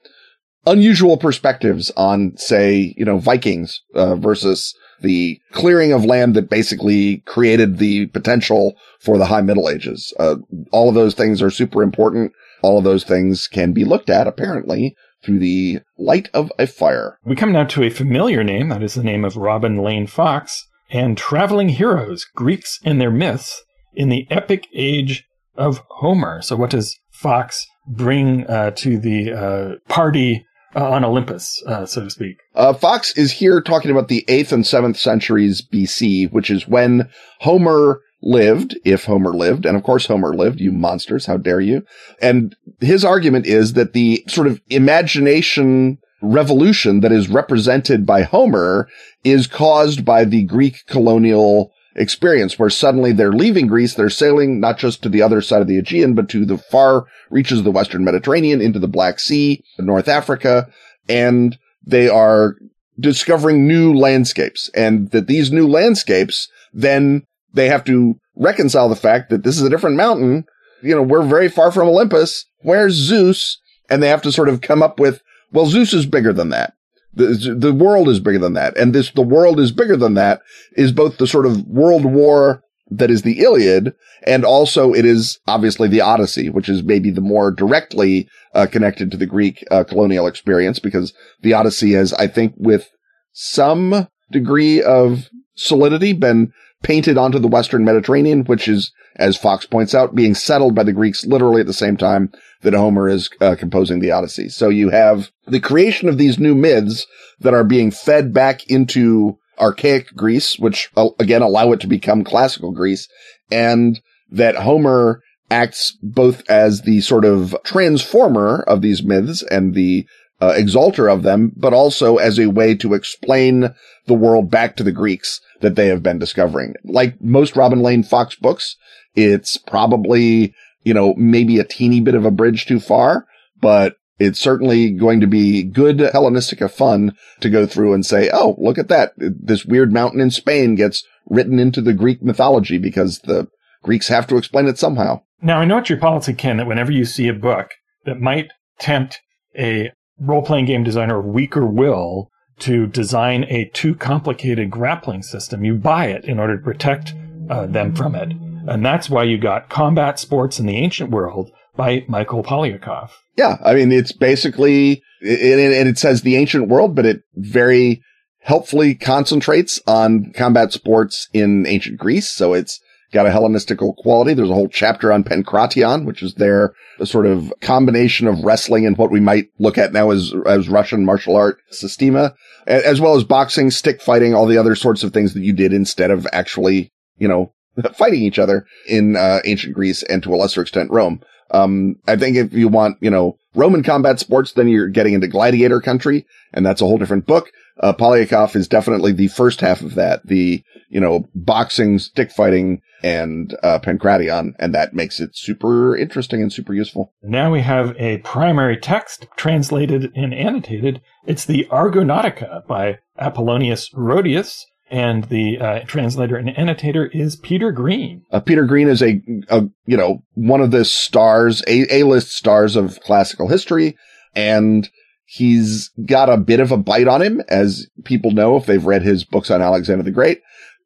unusual perspectives on, say, you know, Vikings uh, versus the clearing of land that basically created the potential for the High Middle Ages. Uh, all of those things are super important. All of those things can be looked at apparently through the light of a fire. We come now to a familiar name. That is the name of Robin Lane Fox and traveling heroes, Greeks and their myths in the epic age of Homer. So, what does Fox bring uh, to the uh, party uh, on Olympus, uh, so to speak? Uh, Fox is here talking about the 8th and 7th centuries BC, which is when Homer lived, if Homer lived, and of course Homer lived, you monsters, how dare you. And his argument is that the sort of imagination revolution that is represented by Homer is caused by the Greek colonial experience where suddenly they're leaving Greece. They're sailing not just to the other side of the Aegean, but to the far reaches of the Western Mediterranean into the Black Sea, North Africa, and they are discovering new landscapes and that these new landscapes then they have to reconcile the fact that this is a different mountain. You know, we're very far from Olympus. Where's Zeus? And they have to sort of come up with well, Zeus is bigger than that. The, the world is bigger than that. And this, the world is bigger than that is both the sort of world war that is the Iliad, and also it is obviously the Odyssey, which is maybe the more directly uh, connected to the Greek uh, colonial experience, because the Odyssey has, I think, with some degree of solidity, been painted onto the Western Mediterranean, which is, as Fox points out, being settled by the Greeks literally at the same time that Homer is uh, composing the Odyssey. So you have the creation of these new myths that are being fed back into archaic Greece, which uh, again allow it to become classical Greece, and that Homer acts both as the sort of transformer of these myths and the uh, exalter of them, but also as a way to explain the world back to the Greeks that they have been discovering. Like most Robin Lane Fox books, it's probably you know, maybe a teeny bit of a bridge too far, but it's certainly going to be good Hellenistica fun to go through and say, oh, look at that. This weird mountain in Spain gets written into the Greek mythology because the Greeks have to explain it somehow. Now, I know it's your policy, Ken, that whenever you see a book that might tempt a role playing game designer of weaker will to design a too complicated grappling system. You buy it in order to protect uh, them from it. And that's why you got Combat Sports in the Ancient World by Michael Poliakoff. Yeah. I mean, it's basically, and it says the ancient world, but it very helpfully concentrates on combat sports in ancient Greece. So it's got a Hellenistical quality. There's a whole chapter on Pankration, which is their sort of combination of wrestling and what we might look at now as, as Russian martial art systema, as well as boxing, stick fighting, all the other sorts of things that you did instead of actually, you know, [laughs] fighting each other in uh, ancient Greece and to a lesser extent Rome. Um, I think if you want, you know, Roman combat sports, then you're getting into gladiator country, and that's a whole different book. Uh, Poliakoff is definitely the first half of that, the, you know, boxing, stick fighting, and, uh, Pankration, and that makes it super interesting and super useful. Now we have a primary text translated and annotated. It's the Argonautica by Apollonius Rhodius, and the uh, translator and annotator is Peter Green. Uh, Peter Green is a, a, you know one of the stars, a A list stars of classical history, and he's got a bit of a bite on him, as people know if they've read his books on Alexander the Great.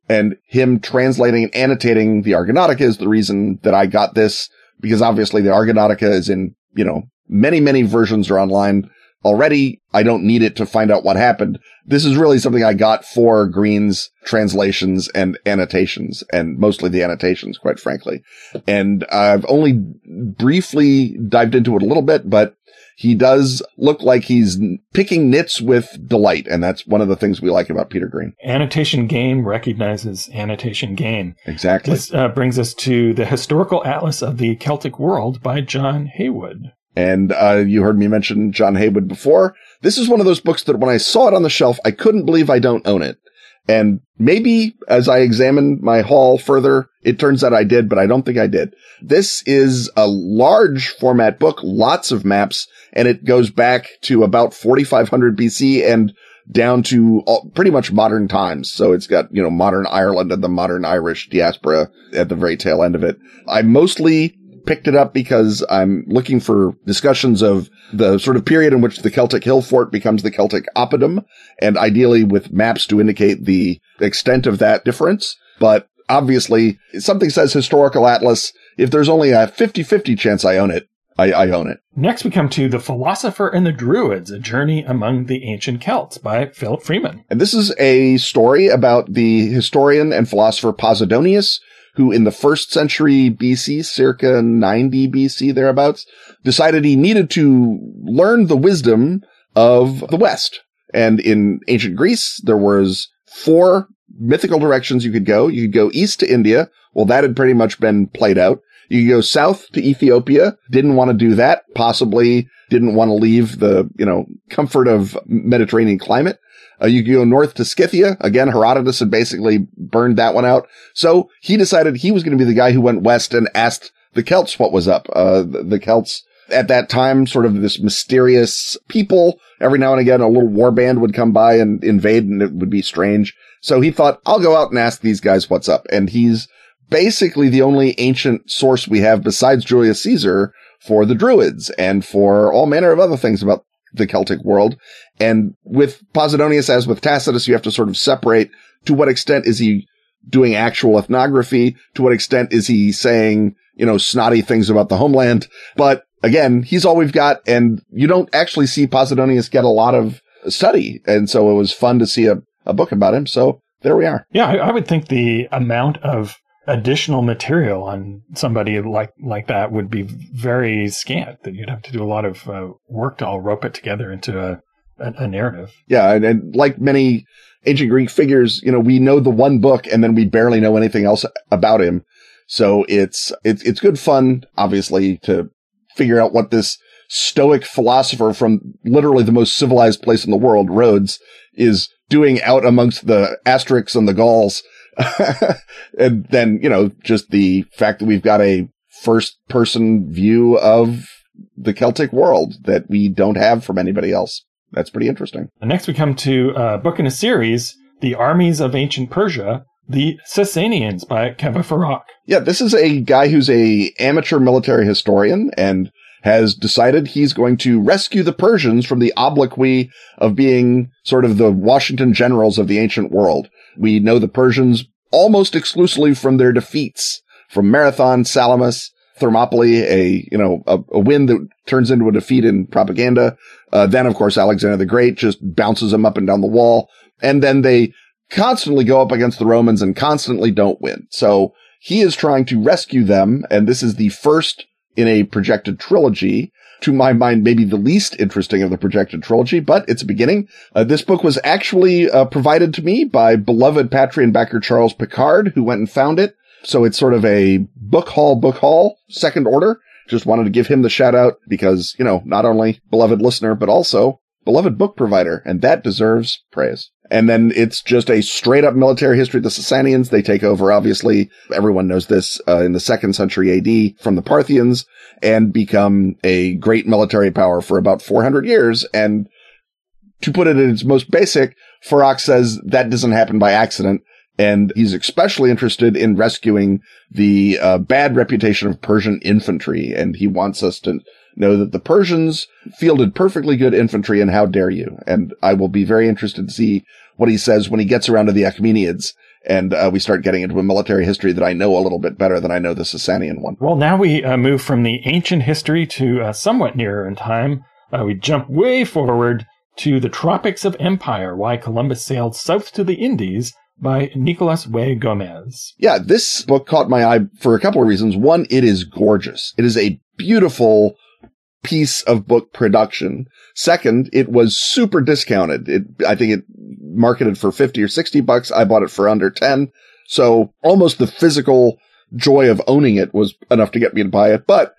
And him translating and annotating the Argonautica is the reason that I got this, because obviously the Argonautica is in, you know, many, many versions are online already. I don't need it to find out what happened. This is really something I got for Green's translations and annotations and mostly the annotations, quite frankly. And I've only briefly dived into it a little bit, but he does look like he's picking nits with delight. And that's one of the things we like about Peter Green. Annotation game recognizes annotation game. Exactly. This uh, brings us to the Historical Atlas of the Celtic World by John Haywood. And uh, you heard me mention John Haywood before. This is one of those books that when I saw it on the shelf, I couldn't believe I don't own it. And maybe as I examined my haul further, it turns out I did, but I don't think I did. This is a large format book, lots of maps, and it goes back to about 4500 BC and down to all, pretty much modern times. So it's got, you know, modern Ireland and the modern Irish diaspora at the very tail end of it. I mostly picked it up because I'm looking for discussions of the sort of period in which the Celtic hill fort becomes the Celtic oppidum and ideally with maps to indicate the extent of that difference. But obviously something says historical atlas. If there's only a 50-50 chance I own it, I, I, own it. Next, we come to The Philosopher and the Druids, A Journey Among the Ancient Celts by Philip Freeman. And this is a story about the historian and philosopher Posidonius, who in the first century BC, circa 90 BC thereabouts, decided he needed to learn the wisdom of the West. And in ancient Greece, there was four mythical directions you could go. You could go east to India. Well, that had pretty much been played out. You could go south to Ethiopia. Didn't want to do that. Possibly didn't want to leave the, you know, comfort of Mediterranean climate. Uh, you go north to Scythia. Again, Herodotus had basically burned that one out. So he decided he was going to be the guy who went west and asked the Celts what was up. Uh, the, the Celts at that time, sort of this mysterious people. Every now and again, a little war band would come by and invade and it would be strange. So he thought, I'll go out and ask these guys what's up. And he's basically the only ancient source we have besides Julius Caesar for the Druids and for all manner of other things about the Celtic world. And with Posidonius, as with Tacitus, you have to sort of separate to what extent is he doing actual ethnography? To what extent is he saying, you know, snotty things about the homeland? But again, he's all we've got. And you don't actually see Posidonius get a lot of study. And so it was fun to see a, a book about him. So there we are. Yeah, I, I would think the amount of additional material on somebody like like that would be very scant. That you'd have to do a lot of uh, work to all rope it together into a a, a narrative. Yeah, and, and, like many ancient Greek figures, you know, we know the one book and then we barely know anything else about him. So it's it's it's good fun, obviously, to figure out what this stoic philosopher from literally the most civilized place in the world, Rhodes, is doing out amongst the Asterix and the Gauls [laughs] and then, you know, just the fact that we've got a first person view of the Celtic world that we don't have from anybody else. That's pretty interesting. And next we come to a book in a series, The Armies of Ancient Persia, The Sasanians by Kaveh Farrokh. Yeah, this is a guy who's a amateur military historian and has decided he's going to rescue the Persians from the obloquy of being sort of the Washington generals of the ancient world. We know the Persians almost exclusively from their defeats from Marathon, Salamis, Thermopylae, a, you know, a, a win that turns into a defeat in propaganda. Uh, then of course, Alexander the Great just bounces them up and down the wall. And then they constantly go up against the Romans and constantly don't win. So he is trying to rescue them. And this is the first in a projected trilogy. To my mind, maybe the least interesting of the projected trilogy, but it's a beginning. Uh, this book was actually uh, provided to me by beloved Patreon backer Charles Picard, who went and found it. So it's sort of a book haul, book haul, second order. Just wanted to give him the shout out because, you know, not only beloved listener, but also beloved book provider, and that deserves praise. And then it's just a straight up military history of the Sasanians. They take over, obviously. Everyone knows this, uh, in the second century AD from the Parthians and become a great military power for about 400 years. And to put it in its most basic, Farrokh says that doesn't happen by accident. And he's especially interested in rescuing the uh, bad reputation of Persian infantry. And he wants us to know that the Persians fielded perfectly good infantry and how dare you. And I will be very interested to see what he says when he gets around to the Achaemenids and uh, we start getting into a military history that I know a little bit better than I know the Sasanian one. Well, now we uh, move from the ancient history to uh, somewhat nearer in time. Uh, we jump way forward to the Tropics of Empire, why Columbus sailed south to the Indies by Nicolas Wey Gomez. Yeah, this book caught my eye for a couple of reasons. One, it is gorgeous. It is a beautiful piece of book production. Second, it was super discounted. It, I think it marketed for 50 or 60 bucks. I bought it for under 10. So almost the physical joy of owning it was enough to get me to buy it. But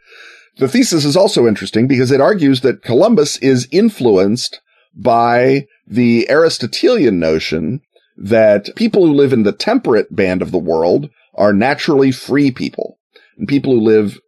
the thesis is also interesting because it argues that Columbus is influenced by the Aristotelian notion that people who live in the temperate band of the world are naturally free people and people who live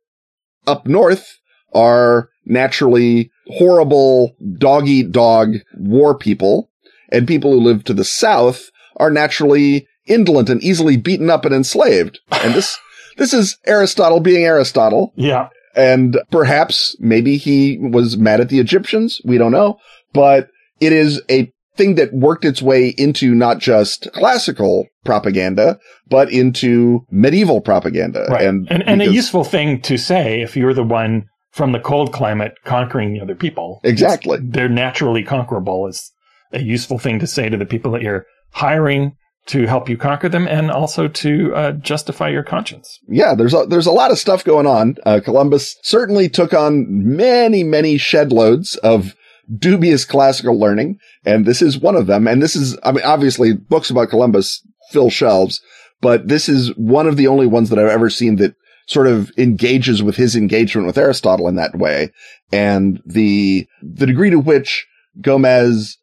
up north are naturally horrible dog eat dog war people and people who live to the south are naturally indolent and easily beaten up and enslaved. And this, [laughs] this is Aristotle being Aristotle. Yeah. And perhaps maybe he was mad at the Egyptians. We don't know, but it is a thing that worked its way into not just classical propaganda, but into medieval propaganda. Right. And, and, and a useful thing to say if you're the one from the cold climate conquering the other people. Exactly. They're naturally conquerable is a useful thing to say to the people that you're hiring to help you conquer them and also to uh, justify your conscience. Yeah, there's a, there's a lot of stuff going on. Uh, Columbus certainly took on many, many shed loads of dubious classical learning, and this is one of them. And this is, I mean, obviously books about Columbus fill shelves, but this is one of the only ones that I've ever seen that sort of engages with his engagement with Aristotle in that way. And the, the degree to which Gomez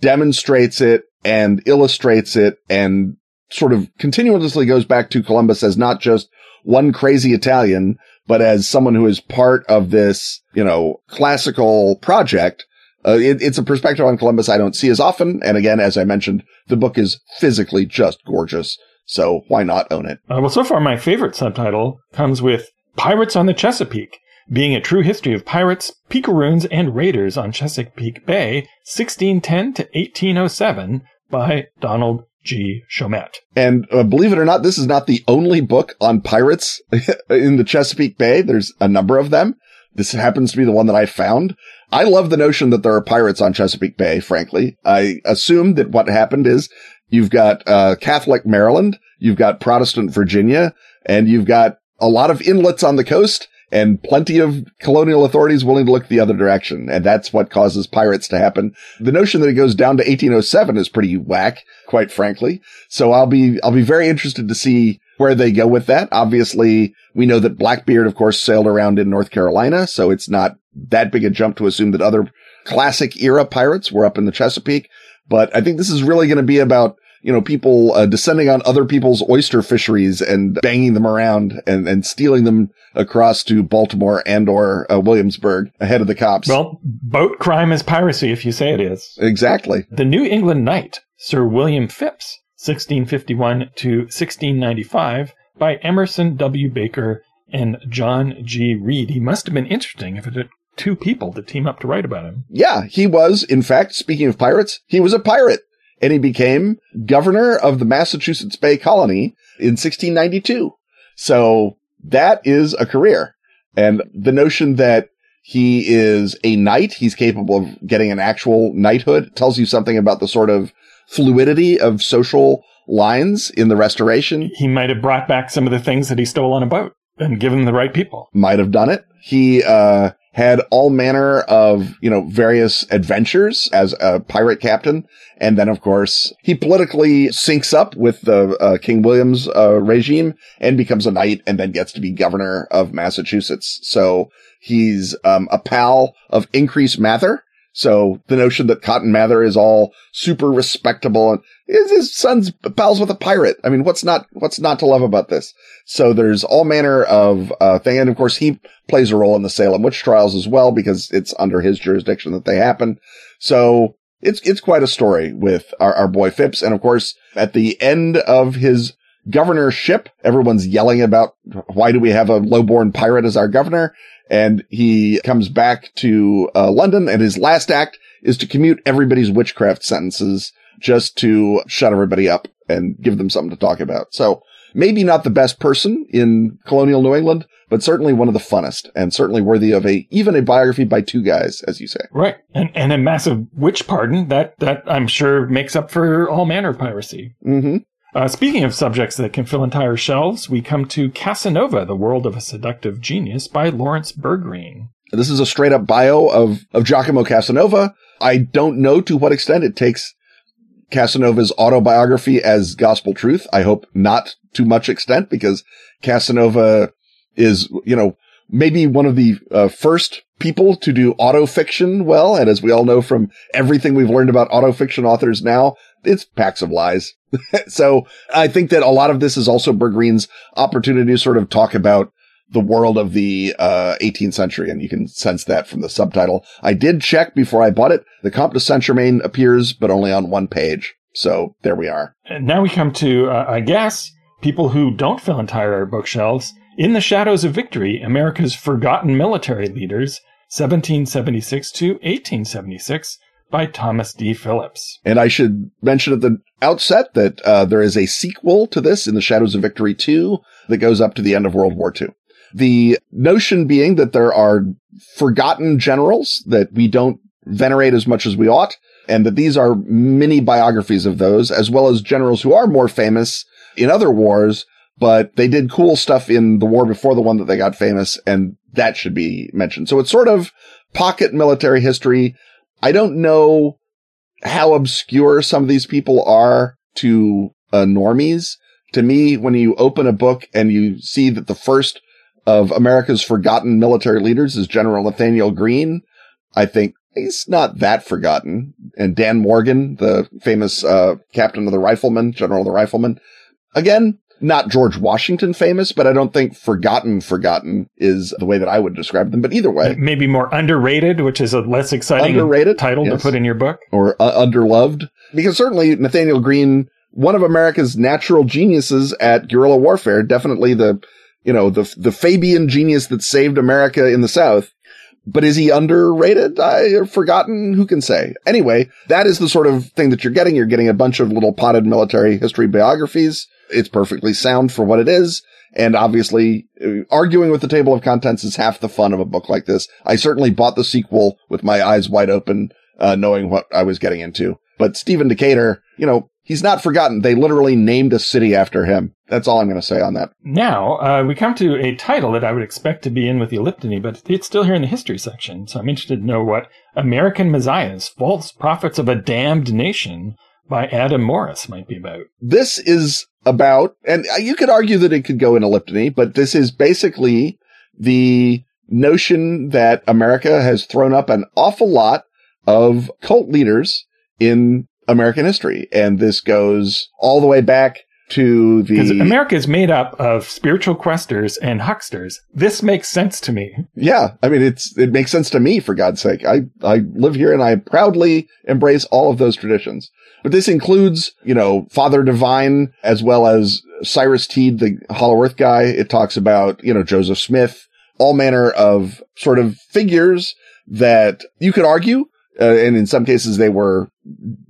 demonstrates it and illustrates it and sort of continuously goes back to Columbus as not just one crazy Italian, but as someone who is part of this, you know, classical project uh, it, it's a perspective on Columbus I don't see as often. And again, as I mentioned, the book is physically just gorgeous. So why not own it? Uh, well, so far, my favorite subtitle comes with Pirates on the Chesapeake, being a true history of pirates, picaroons, and raiders on Chesapeake Bay, 1610 to 1807 by Donald G. Shomette. And uh, believe it or not, this is not the only book on pirates [laughs] in the Chesapeake Bay. There's a number of them. This happens to be the one that I found. I love the notion that there are pirates on Chesapeake Bay, frankly. I assume that what happened is you've got uh, Catholic Maryland, you've got Protestant Virginia, and you've got a lot of inlets on the coast and plenty of colonial authorities willing to look the other direction. And that's what causes pirates to happen. The notion that it goes down to 1807 is pretty whack, quite frankly. So I'll be, I'll be very interested to see where they go with that. Obviously, we know that Blackbeard, of course, sailed around in North Carolina. So it's not that big a jump to assume that other classic era pirates were up in the Chesapeake. But I think this is really going to be about, you know, people uh, descending on other people's oyster fisheries and banging them around and, and stealing them across to Baltimore and or uh, Williamsburg ahead of the cops. Well, boat crime is piracy if you say it is. Exactly. The New England Knight, Sir William Phips, 1651 to 1695 by Emerson W. Baker and John G. Reid. He must have been interesting if it had two people to team up to write about him. Yeah, he was, in fact, speaking of pirates, he was a pirate and he became governor of the Massachusetts Bay Colony in 1692. So that is a career. And the notion that he is a knight, he's capable of getting an actual knighthood, tells you something about the sort of fluidity of social lines in the restoration. He might have brought back some of the things that he stole on a boat and given the right people. Might have done it. He, uh, had all manner of, you know, various adventures as a pirate captain. And then, of course, he politically syncs up with the uh, King William's uh, regime and becomes a knight and then gets to be governor of Massachusetts. So he's um, a pal of Increase Mather. So the notion that Cotton Mather is all super respectable and his son's pals with a pirate. I mean, what's not, what's not to love about this? So there's all manner of, uh, thing. And of course, he plays a role in the Salem witch trials as well because it's under his jurisdiction that they happen. So it's, it's quite a story with our, our boy Phips. And of course, at the end of his governorship, everyone's yelling about why do we have a lowborn pirate as our governor? And he comes back to uh, London and his last act is to commute everybody's witchcraft sentences just to shut everybody up and give them something to talk about. So maybe not the best person in colonial New England, but certainly one of the funnest and certainly worthy of a, even a biography by two guys, as you say. Right. And, and a massive witch pardon that, that I'm sure makes up for all manner of piracy. Mm-hmm. Uh, speaking of subjects that can fill entire shelves, we come to Casanova, The World of a Seductive Genius by Lawrence Bergreen. This is a straight up bio of, of Giacomo Casanova. I don't know to what extent it takes Casanova's autobiography as gospel truth. I hope not to much extent because Casanova is, you know, maybe one of the uh, first people to do autofiction well. And as we all know from everything we've learned about autofiction authors now, it's packs of lies. [laughs] so I think that a lot of this is also Bergreen's opportunity to sort of talk about the world of the uh, 18th century, and you can sense that from the subtitle. I did check before I bought it. The Comte de Saint Germain appears, but only on one page. So there we are. And now we come to, uh, I guess, people who don't fill entire bookshelves. In the Shadows of Victory, America's Forgotten Military Leaders, 1776 to 1876 by Thomas D. Phillips. And I should mention at the outset that uh, there is a sequel to this in the Shadows of Victory 2 that goes up to the end of World War II. The notion being that there are forgotten generals that we don't venerate as much as we ought, and that these are mini biographies of those, as well as generals who are more famous in other wars, but they did cool stuff in the war before the one that they got famous, and that should be mentioned. So it's sort of pocket military history. I don't know how obscure some of these people are to uh, normies. To me, when you open a book and you see that the first of America's forgotten military leaders is General Nathaniel Greene, I think he's not that forgotten. And Dan Morgan, the famous uh, captain of the riflemen, general of the riflemen, again, not George Washington famous, but I don't think forgotten forgotten is the way that I would describe them. But either way, maybe more underrated, which is a less exciting underrated title yes. to put in your book, or uh, underloved, because certainly Nathaniel Greene, one of America's natural geniuses at guerrilla warfare, definitely the you know the the Fabian genius that saved America in the South. But is he underrated? I forgotten. Who can say? Anyway, that is the sort of thing that you're getting. You're getting a bunch of little potted military history biographies it's perfectly sound for what it is. And obviously, uh, arguing with the table of contents is half the fun of a book like this. I certainly bought the sequel with my eyes wide open, uh, knowing what I was getting into. But Stephen Decatur, you know, he's not forgotten. They literally named a city after him. That's all I'm going to say on that. Now, uh, we come to a title that I would expect to be in with the Elliptony, but it's still here in the history section. So I'm interested to know what American Messiahs, False Prophets of a Damned Nation by Adam Morris might be about. This is about, and you could argue that it could go in a elliptony, but this is basically the notion that America has thrown up an awful lot of cult leaders in American history. And this goes all the way back to Because the America is made up of spiritual questers and hucksters. This makes sense to me. Yeah, I mean it's it makes sense to me for God's sake. I I live here and I proudly embrace all of those traditions. But this includes, you know, Father Divine as well as Cyrus Teed, the Hollow Earth guy. It talks about, you know, Joseph Smith, all manner of sort of figures that you could argue uh, and in some cases they were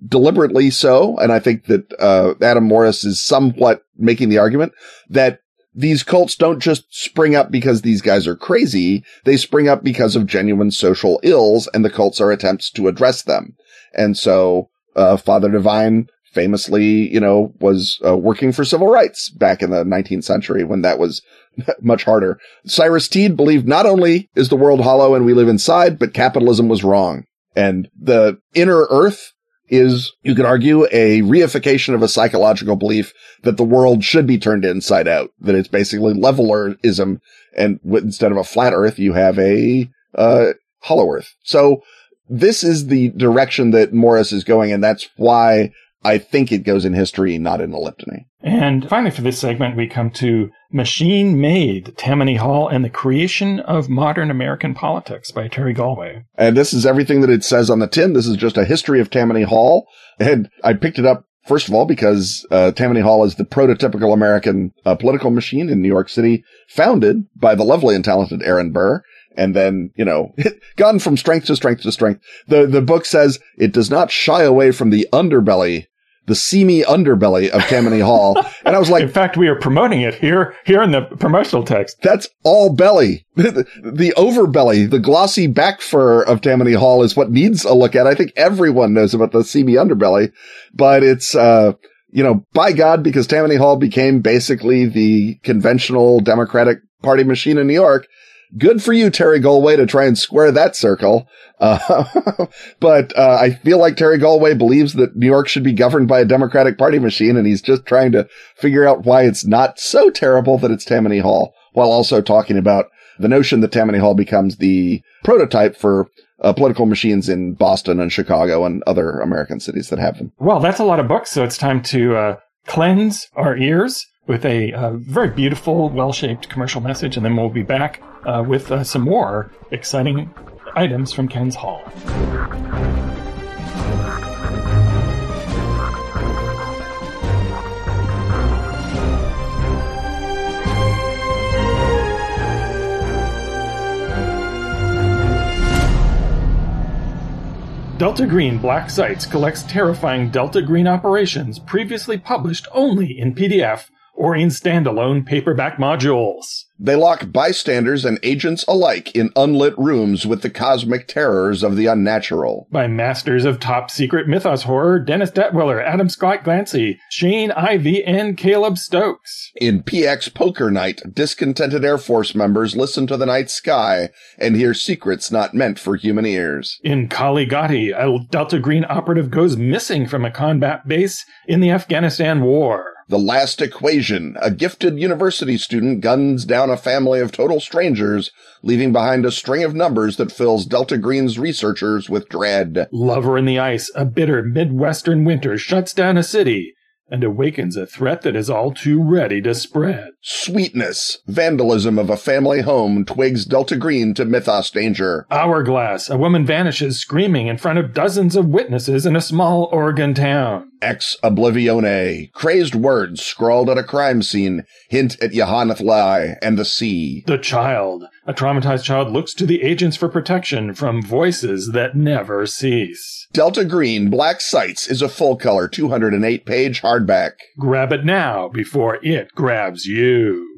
deliberately so. And I think that uh, Adam Morris is somewhat making the argument that these cults don't just spring up because these guys are crazy. They spring up because of genuine social ills and the cults are attempts to address them. And so, uh, Father Divine famously, you know, was uh, working for civil rights back in the 19th century when that was [laughs] much harder. Cyrus Teed believed not only is the world hollow and we live inside, but capitalism was wrong. And the inner earth is, you could argue, a reification of a psychological belief that the world should be turned inside out, that it's basically levelerism. And instead of a flat earth, you have a, uh, hollow earth. So this is the direction that Morris is going. And that's why I think it goes in history, not in the Elliptony. And finally, for this segment, we come to Machine Made Tammany Hall and the Creation of Modern American Politics by Terry Golway. And this is everything that it says on the tin. This is just a history of Tammany Hall. And I picked it up, first of all, because uh, Tammany Hall is the prototypical American uh, political machine in New York City, founded by the lovely and talented Aaron Burr. And then, you know, [laughs] gone from strength to strength to strength. The, the book says it does not shy away from the underbelly the seamy underbelly of Tammany Hall. And I was like, in fact, we are promoting it here, here in the promotional text. That's all belly. [laughs] the, the overbelly, the glossy back fur of Tammany Hall is what needs a look at. I think everyone knows about the seamy underbelly, but it's, uh, you know, by God, because Tammany Hall became basically the conventional Democratic Party machine in New York. Good for you, Terry Golway, to try and square that circle. Uh, [laughs] but uh, I feel like Terry Golway believes that New York should be governed by a Democratic Party machine, and he's just trying to figure out why it's not so terrible that it's Tammany Hall, while also talking about the notion that Tammany Hall becomes the prototype for uh, political machines in Boston and Chicago and other American cities that have them. Well, that's a lot of books, so it's time to uh, cleanse our ears with a uh, very beautiful, well shaped commercial message, and then we'll be back uh, with uh, some more exciting items from Ken's Hall. Delta Green Black Sites collects terrifying Delta Green operations previously published only in PDF or in standalone paperback modules. They lock bystanders and agents alike in unlit rooms with the cosmic terrors of the unnatural. By masters of top secret mythos horror Dennis Detwiller, Adam Scott Glancy, Shane Ivey, and Caleb Stokes. In PX Poker Night, discontented Air Force members listen to the night sky and hear secrets not meant for human ears. In Kali Ghati, a Delta Green operative goes missing from a combat base in the Afghanistan War. The Last Equation, a gifted university student guns down a family of total strangers, leaving behind a string of numbers that fills Delta Green's researchers with dread. Lover in the Ice, a bitter Midwestern winter shuts down a city and awakens a threat that is all too ready to spread. Sweetness, vandalism of a family home twigs Delta Green to mythos danger. Hourglass, a woman vanishes screaming in front of dozens of witnesses in a small Oregon town. Ex Oblivione, crazed words scrawled at a crime scene hint at Y'ha-nthlei and the sea. The Child, a traumatized child looks to the agents for protection from voices that never cease. Delta Green Black Sites is a full color 208 page hardback. Grab it now before it grabs you.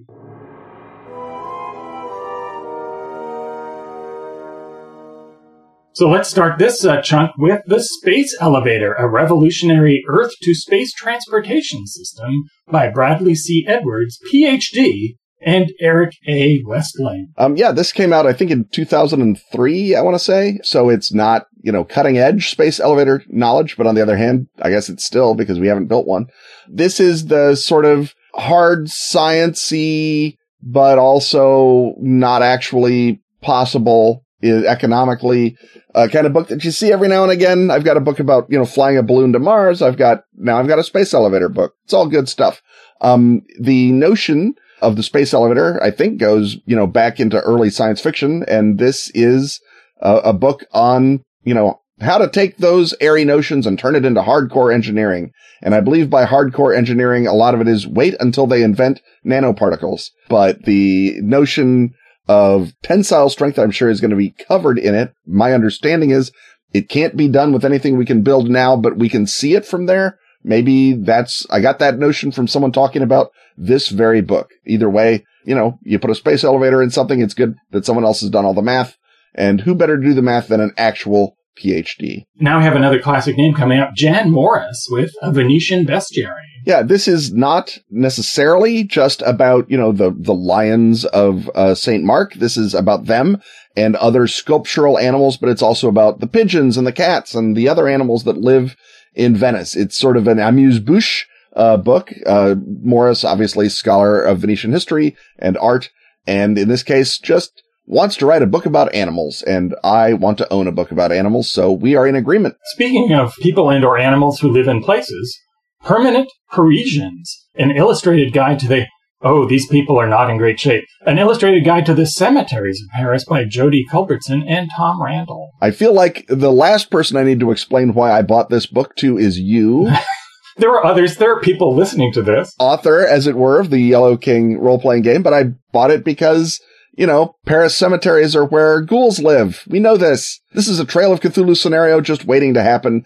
So let's start this uh, chunk with the Space Elevator, a revolutionary Earth to space transportation system by Bradley C. Edwards, PhD, and Eric A. Westling. Um, yeah, this came out, I think, in 2003, I want to say. So it's not, you know, cutting edge space elevator knowledge, but on the other hand, I guess it's still because we haven't built one. This is the sort of hard sciency, but also not actually possible economically uh, kind of book that you see every now and again. I've got a book about, you know, flying a balloon to Mars. I've got, now I've got a space elevator book. It's all good stuff. Um, the notion of the space elevator, I think goes, you know, back into early science fiction. And this is a, a book on, you know, how to take those airy notions and turn it into hardcore engineering. And I believe by hardcore engineering, a lot of it is wait until they invent nanoparticles. But the notion of tensile strength, I'm sure is going to be covered in it. My understanding is it can't be done with anything we can build now, but we can see it from there. Maybe that's, I got that notion from someone talking about this very book. Either way, you know, you put a space elevator in something, it's good that someone else has done all the math. And who better to do the math than an actual PhD? Now we have another classic name coming up, Jan Morris with a Venetian bestiary. Yeah, this is not necessarily just about, you know, the, the lions of uh, St. Mark. This is about them and other sculptural animals, but it's also about the pigeons and the cats and the other animals that live in Venice. It's sort of an amuse-bouche uh, book. Uh, Morris, obviously scholar of Venetian history and art. And in this case, just wants to write a book about animals and I want to own a book about animals. So we are in agreement. Speaking of people and or animals who live in places, Permanent Parisians, an illustrated guide to the Oh, these people are not in great shape. An illustrated guide to the cemeteries of Paris by Judi Culbertson and Tom Randall. I feel like the last person I need to explain why I bought this book to is you. [laughs] there are others. There are people listening to this. Author, as it were, of the Yellow King role playing game, but I bought it because you know, Paris cemeteries are where ghouls live. We know this. This is a Trail of Cthulhu scenario just waiting to happen.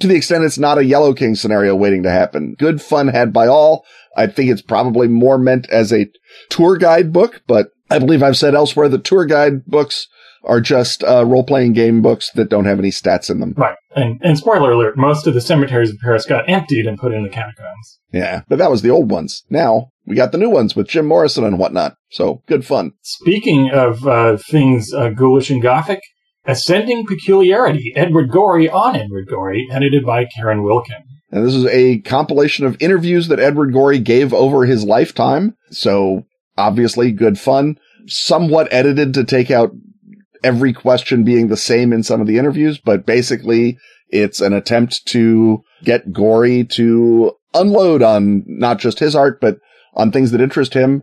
To the extent it's not a Yellow King scenario waiting to happen. Good fun had by all. I think it's probably more meant as a tour guide book, but I believe I've said elsewhere that tour guide books are just uh, role playing game books that don't have any stats in them. Right. And, and spoiler alert, most of the cemeteries of Paris got emptied and put in the catacombs. Yeah, but that was the old ones. Now we got the new ones with Jim Morrison and whatnot. So good fun. Speaking of uh, things uh, ghoulish and gothic, Ascending Peculiarity, Edward Gorey on Edward Gorey, edited by Karen Wilkin. And this is a compilation of interviews that Edward Gorey gave over his lifetime. So obviously good fun. Somewhat edited to take out every question being the same in some of the interviews, but basically it's an attempt to get Gorey to unload on not just his art, but on things that interest him.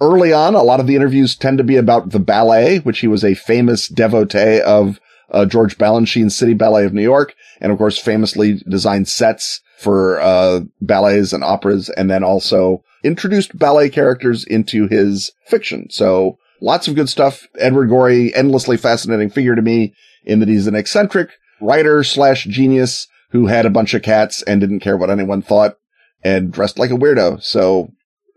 Early on, a lot of the interviews tend to be about the ballet, which he was a famous devotee of uh, George Balanchine's City Ballet of New York, and of course famously designed sets for uh, ballets and operas, and then also introduced ballet characters into his fiction. So lots of good stuff. Edward Gorey, endlessly fascinating figure to me in that he's an eccentric writer slash genius who had a bunch of cats and didn't care what anyone thought and dressed like a weirdo. So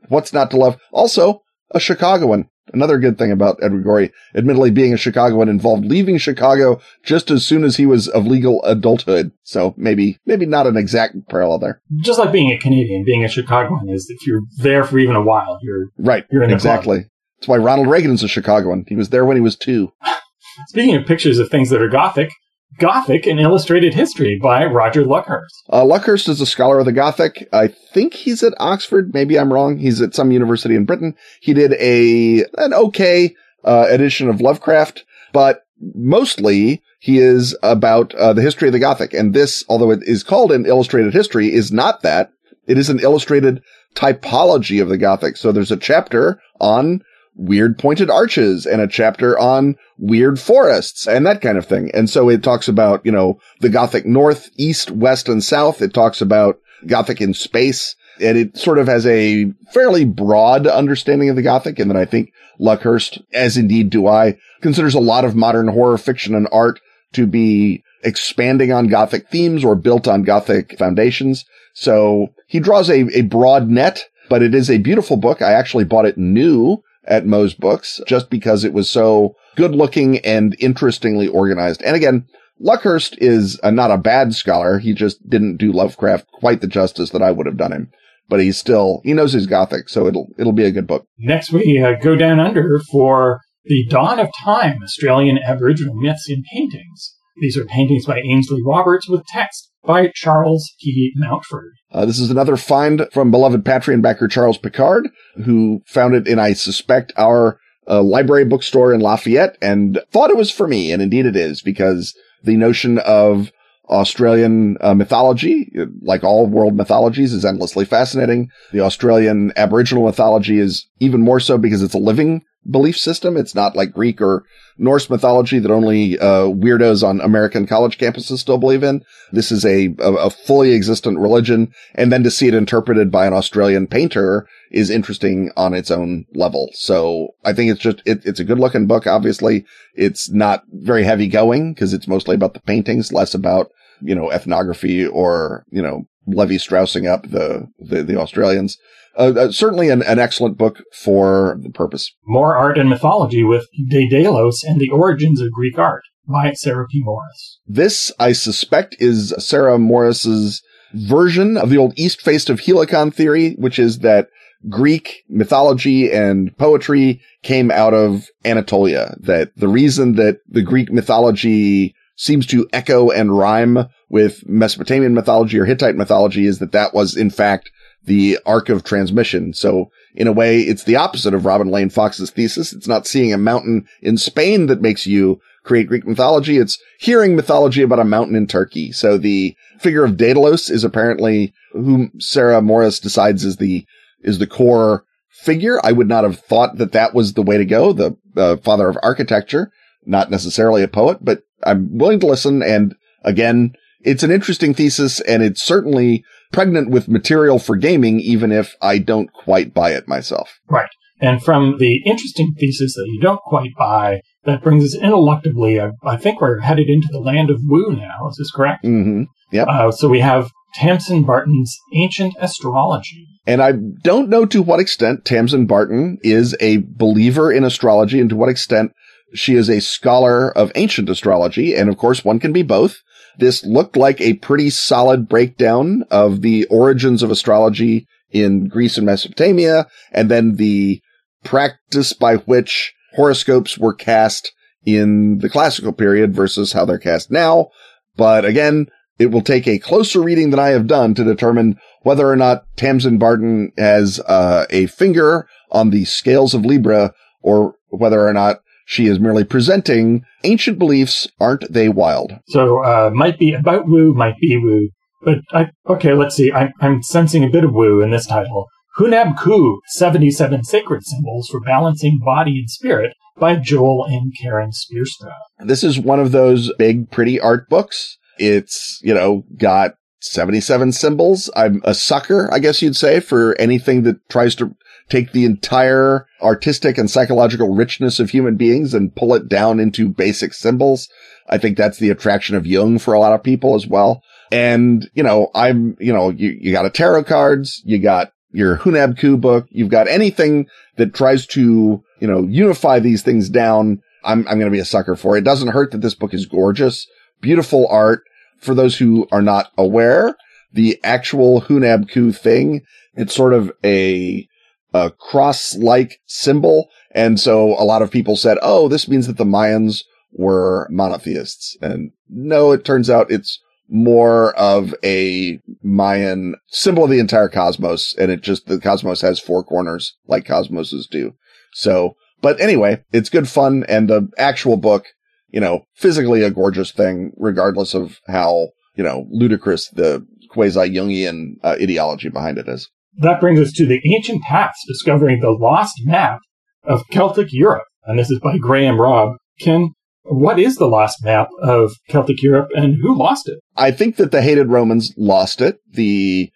what's not to love? Also, a Chicagoan. Another good thing about Edward Gorey, admittedly being a Chicagoan involved leaving Chicago just as soon as he was of legal adulthood. So maybe, maybe not an exact parallel there. Just like being a Canadian, being a Chicagoan is if you're there for even a while, you're right. You're in exactly. That's why Ronald Reagan's a Chicagoan. He was there when he was two. [sighs] Speaking of pictures of things that are Gothic, Gothic and Illustrated History by Roger Luckhurst. Uh, Luckhurst is a scholar of the Gothic. I think he's at Oxford. Maybe I'm wrong. He's at some university in Britain. He did a an okay uh, edition of Lovecraft, but mostly he is about uh, the history of the Gothic. And this, although it is called an illustrated history, is not that. It is an illustrated typology of the Gothic. So there's a chapter on weird pointed arches and a chapter on weird forests and that kind of thing. And so it talks about, you know, the Gothic north, east, west, and south. It talks about Gothic in space. And it sort of has a fairly broad understanding of the Gothic. And then I think Luckhurst, as indeed do I, considers a lot of modern horror fiction and art to be expanding on Gothic themes or built on Gothic foundations. So he draws a, a broad net, but it is a beautiful book. I actually bought it new at Moe's Books just because it was so good looking and interestingly organized. And again, Luckhurst is a, not a bad scholar. He just didn't do Lovecraft quite the justice that I would have done him. But he's still, he knows his Gothic, so it'll, it'll be a good book. Next, we uh, go down under for The Dawn of Time, Australian Aboriginal Myths in Paintings. These are paintings by Ainslie Roberts with text by Charles P. Mountford. Uh, this is another find from beloved Patreon backer Charles Picard, who found it in, I suspect, our a library bookstore in Lafayette and thought it was for me. And indeed it is because the notion of Australian uh, mythology, like all world mythologies, is endlessly fascinating. The Australian Aboriginal mythology is even more so because it's a living belief system. It's not like Greek or Norse mythology that only uh, weirdos on American college campuses still believe in. This is a, a, a fully existent religion, and then to see it interpreted by an Australian painter is interesting on its own level. So I think it's just it, it's a good looking book. Obviously, it's not very heavy going because it's mostly about the paintings, less about you know ethnography or you know Levi Straussing up the the, the Australians uh, uh, certainly an, an, excellent book for the purpose. More art and mythology with Daedalus and the Origins of Greek Art by Sarah P. Morris. This, I suspect, is Sarah Morris's version of the old East Face of Helicon theory, which is that Greek mythology and poetry came out of Anatolia. That the reason that the Greek mythology seems to echo and rhyme with Mesopotamian mythology or Hittite mythology is that that was in fact the arc of transmission. So in a way, it's the opposite of Robin Lane Fox's thesis. It's not seeing a mountain in Spain that makes you create Greek mythology. It's hearing mythology about a mountain in Turkey. So the figure of Daedalus is apparently whom Sarah Morris decides is the, is the core figure. I would not have thought that that was the way to go. The uh, father of architecture, not necessarily a poet, but I'm willing to listen. And again, it's an interesting thesis and it's certainly pregnant with material for gaming, even if I don't quite buy it myself. Right. And from the interesting thesis that you don't quite buy, that brings us ineluctably, I, I think we're headed into the land of Woo now. Is this correct? Mm-hmm. Yep. Uh, so we have Tamsin Barton's Ancient Astrology. And I don't know to what extent Tamsin Barton is a believer in astrology and to what extent she is a scholar of ancient astrology. And of course, one can be both. This looked like a pretty solid breakdown of the origins of astrology in Greece and Mesopotamia, and then the practice by which horoscopes were cast in the classical period versus how they're cast now. But again, it will take a closer reading than I have done to determine whether or not Tamsin Barton has uh, a finger on the scales of Libra or whether or not she is merely presenting ancient beliefs, aren't they wild? So, uh, might be about woo, might be woo. But I, okay, let's see. I, I'm sensing a bit of woo in this title. Hunab Ku, 77 Sacred Symbols for Balancing Body and Spirit by Joel and Karen Speerstra. This is one of those big, pretty art books. It's, you know, got 77 symbols. I'm a sucker, I guess you'd say, for anything that tries to take the entire artistic and psychological richness of human beings and pull it down into basic symbols. I think that's the attraction of Jung for a lot of people as well. And, you know, I'm, you know, you, you got a tarot cards, you got your Hunab Ku book, you've got anything that tries to, you know, unify these things down. I'm, I'm going to be a sucker for it. Doesn't hurt that this book is gorgeous, beautiful art. For those who are not aware, the actual Hunab Ku thing, it's sort of a a cross-like symbol. And so a lot of people said, oh, this means that the Mayans were monotheists. And no, it turns out it's more of a Mayan symbol of the entire cosmos. And it just, the cosmos has four corners like cosmoses do. So, but anyway, it's good fun. And the actual book, you know, physically a gorgeous thing, regardless of how, you know, ludicrous the quasi Jungian uh, ideology behind it is that brings us to the ancient paths discovering the lost map of Celtic Europe. And this is by Graham Robb. Ken, what is the lost map of Celtic Europe and who lost it? I think that the hated Romans lost it. The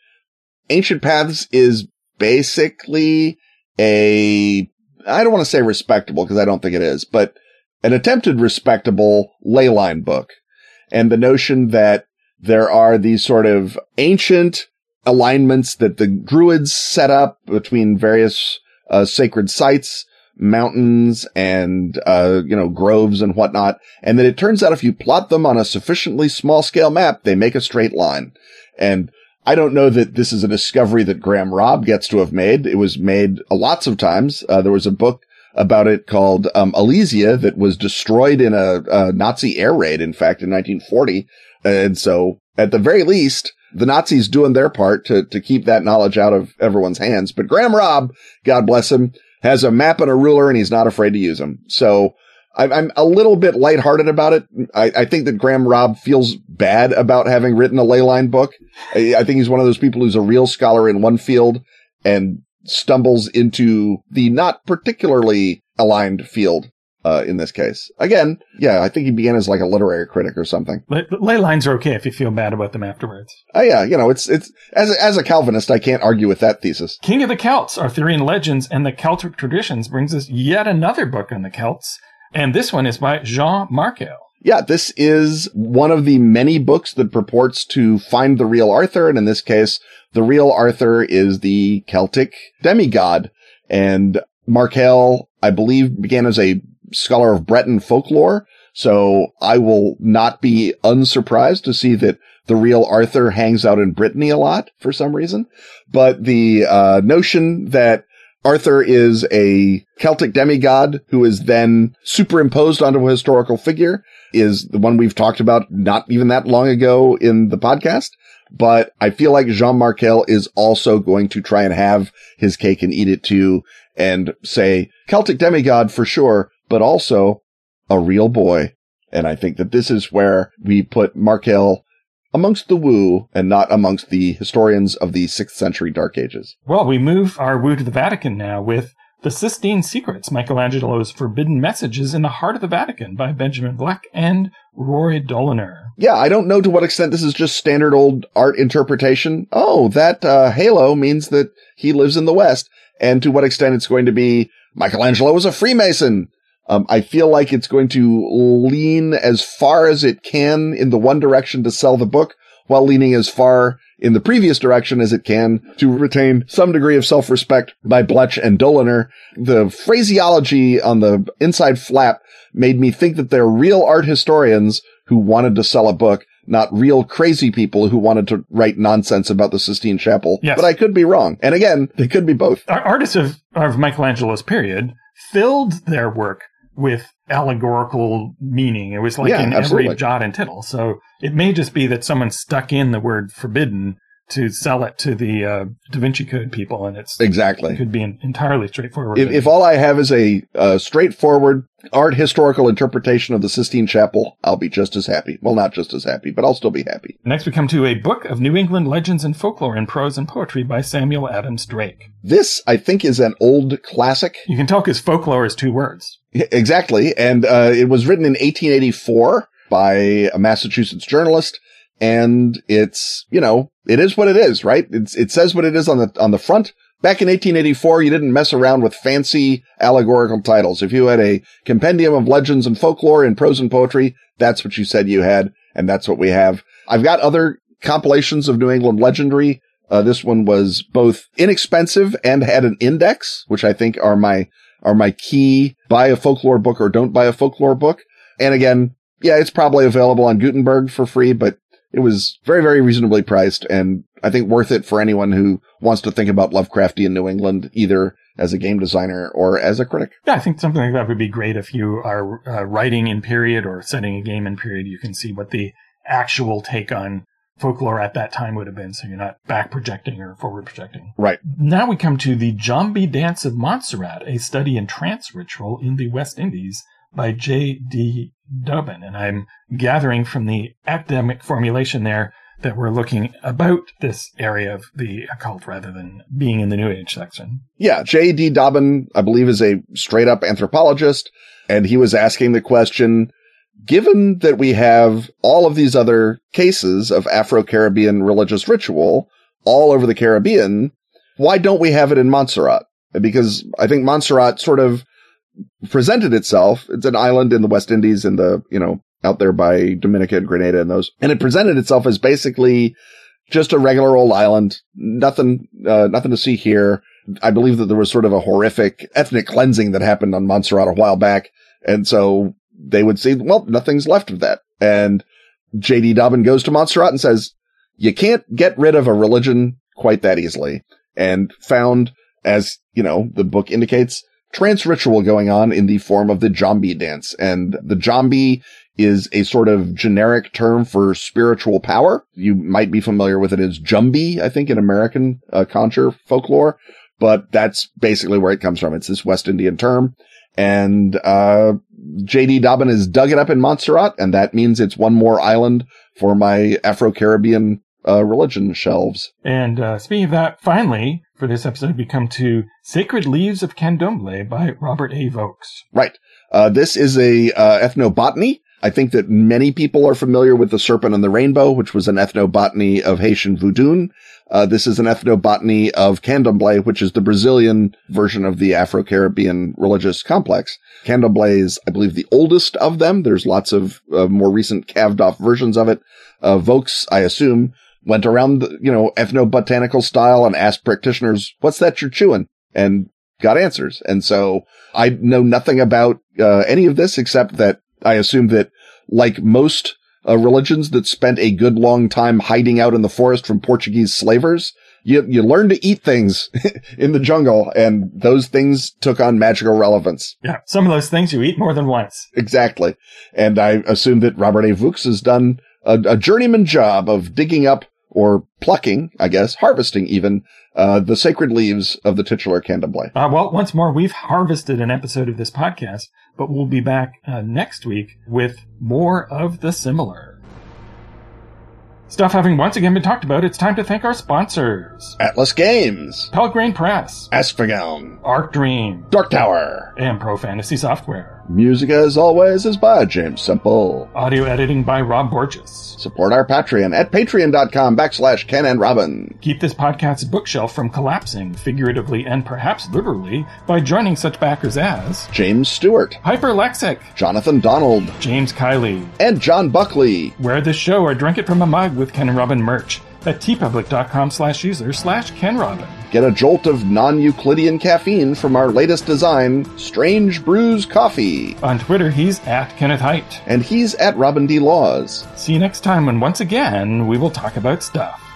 ancient paths is basically a, I don't want to say respectable because I don't think it is, but an attempted respectable ley line book. And the notion that there are these sort of ancient alignments that the druids set up between various uh, sacred sites, mountains and, uh, you know, groves and whatnot. And then it turns out if you plot them on a sufficiently small scale map, they make a straight line. And I don't know that this is a discovery that Graham Robb gets to have made. It was made lots of times. Uh, there was a book about it called um, Alesia that was destroyed in a, a Nazi air raid, in fact, in 1940. And so at the very least, the Nazis doing their part to, to keep that knowledge out of everyone's hands. But Graham Robb, God bless him, has a map and a ruler and he's not afraid to use them. So I'm, I'm a little bit lighthearted about it. I, I, think that Graham Robb feels bad about having written a leyline book. I, I think he's one of those people who's a real scholar in one field and stumbles into the not particularly aligned field uh, in this case. Again, yeah, I think he began as like a literary critic or something. Ley, ley lines are okay if you feel bad about them afterwards. Oh yeah, you know, it's it's as a, as a Calvinist, I can't argue with that thesis. King of the Celts, Arthurian legends and the Celtic traditions brings us yet another book on the Celts, and this one is by Jean Markale. Yeah, this is one of the many books that purports to find the real Arthur, and in this case, the real Arthur is the Celtic demigod. And Markale, I believe, began as a scholar of Breton folklore. So I will not be unsurprised to see that the real Arthur hangs out in Brittany a lot for some reason. But the uh, notion that Arthur is a Celtic demigod who is then superimposed onto a historical figure is the one we've talked about not even that long ago in the podcast. But I feel like Jean Markale is also going to try and have his cake and eat it too and say Celtic demigod for sure, but also a real boy. And I think that this is where we put Markale amongst the woo and not amongst the historians of the 6th century Dark Ages. Well, we move our woo to the Vatican now with The Sistine Secrets, Michelangelo's Forbidden Messages in the Heart of the Vatican by Benjamin Blech and Roy Doliner. Yeah, I don't know to what extent this is just standard old art interpretation. Oh, that uh, halo means that he lives in the West. And to what extent it's going to be Michelangelo was a Freemason. Um, I feel like it's going to lean as far as it can in the one direction to sell the book while leaning as far in the previous direction as it can to retain some degree of self-respect by Blech and Doliner. The phraseology on the inside flap made me think that they're real art historians who wanted to sell a book, not real crazy people who wanted to write nonsense about the Sistine Chapel. Yes. But I could be wrong. And again, they could be both. Our artists of, of Michelangelo's period filled their work with allegorical meaning. It was like Yeah, in absolutely. every jot and tittle. So it may just be that someone stuck in the word forbidden to sell it to the uh, Da Vinci Code people, and it's Exactly. it could be an entirely straightforward. If, if all I have is a, uh straightforward art historical interpretation of the Sistine Chapel, I'll be just as happy. Well, not just as happy, but I'll still be happy. Next, we come to a book of New England legends and folklore in prose and poetry by Samuel Adams Drake. This, I think, is an old classic. You can talk as folklore as two words. Exactly. And uh, it was written in 1884 by a Massachusetts journalist. And it's, you know, it is what it is, right? It's, it says what it is on the, on the front. Back in 1884, you didn't mess around with fancy allegorical titles. If you had a compendium of legends and folklore in prose and poetry, that's what you said you had. And that's what we have. I've got other compilations of New England legendary. Uh, this one was both inexpensive and had an index, which I think are my are my key buy a folklore book or don't buy a folklore book. And again, yeah, it's probably available on Gutenberg for free, but it was very, very reasonably priced and I think worth it for anyone who wants to think about Lovecraftian New England, either as a game designer or as a critic. Yeah, I think something like that would be great if you are uh, writing in period or setting a game in period. You can see what the actual take on folklore at that time would have been, so you're not back projecting or forward projecting. Right. Now we come to the Jombee Dance of Montserrat, a study in trance ritual in the West Indies by J.D. Dobbin. And I'm gathering from the academic formulation there that we're looking about this area of the occult rather than being in the New Age section. Yeah, J.D. Dobbin, I believe, is a straight up anthropologist, and he was asking the question, given that we have all of these other cases of Afro-Caribbean religious ritual all over the Caribbean, why don't we have it in Montserrat? Because I think Montserrat sort of presented itself. It's an island in the West Indies in the, you know, out there by Dominica and Grenada and those. And it presented itself as basically just a regular old island. Nothing, uh, nothing to see here. I believe that there was sort of a horrific ethnic cleansing that happened on Montserrat a while back. And so they would see, well, nothing's left of that. And JD Dobbin goes to Montserrat and says, you can't get rid of a religion quite that easily and found as, you know, the book indicates trance ritual going on in the form of the Jombee dance. And the Jombee is a sort of generic term for spiritual power. You might be familiar with it as Jumbi, I think, in American uh, conjure folklore. but that's basically where it comes from. It's this West Indian term. And, uh, JD Dobbin has dug it up in Montserrat, and that means it's one more island for my Afro-Caribbean uh, religion shelves. And uh, speaking of that, finally, for this episode, we come to Sacred Leaves of Candomblé by Robert A. Voeks. Right. Uh, this is a uh, ethnobotany. I think that many people are familiar with the Serpent and the Rainbow, which was an ethnobotany of Haitian voodoo. Uh, this is an ethnobotany of candomblé, which is the Brazilian version of the Afro-Caribbean religious complex. Candomblé is, I believe, the oldest of them. There's lots of uh, more recent calved off versions of it. Uh, Voeks, I assume, went around, the, you know, ethnobotanical style and asked practitioners, what's that you're chewing? And got answers. And so I know nothing about uh, any of this except that I assume that like most uh, religions that spent a good long time hiding out in the forest from Portuguese slavers, you, you learn to eat things [laughs] in the jungle and those things took on magical relevance. Yeah. Some of those things you eat more than once. Exactly. And I assume that Robert A. Voeks has done a, a journeyman job of digging up or plucking, I guess, harvesting even, uh, the sacred leaves of the titular candomblé. Uh, well, once more, we've harvested an episode of this podcast, but we'll be back uh, next week with more of the similar. Stuff having once again been talked about, it's time to thank our sponsors. Atlas Games, Pelgrane Press, Asphagon, Arc Dream, Dark Tower, and Pro Fantasy Software. Music, as always, is by James Semple. Audio editing by Rob Borges. Support our Patreon at patreon.com backslash Ken and Robin. Keep this podcast's bookshelf from collapsing, figuratively and perhaps literally, by joining such backers as James Stewart, Hyperlexic, Jonathan Donald, James Kiley, and John Buckley. Wear this show or drink it from a mug with Ken and Robin merch at teepublic.com slash user slash kenrobin. Get a jolt of non-Euclidean caffeine from our latest design, Strange Brews Coffee. On Twitter, he's at Kenneth Hite. And he's at Robin D. Laws. See you next time when once again we will talk about stuff.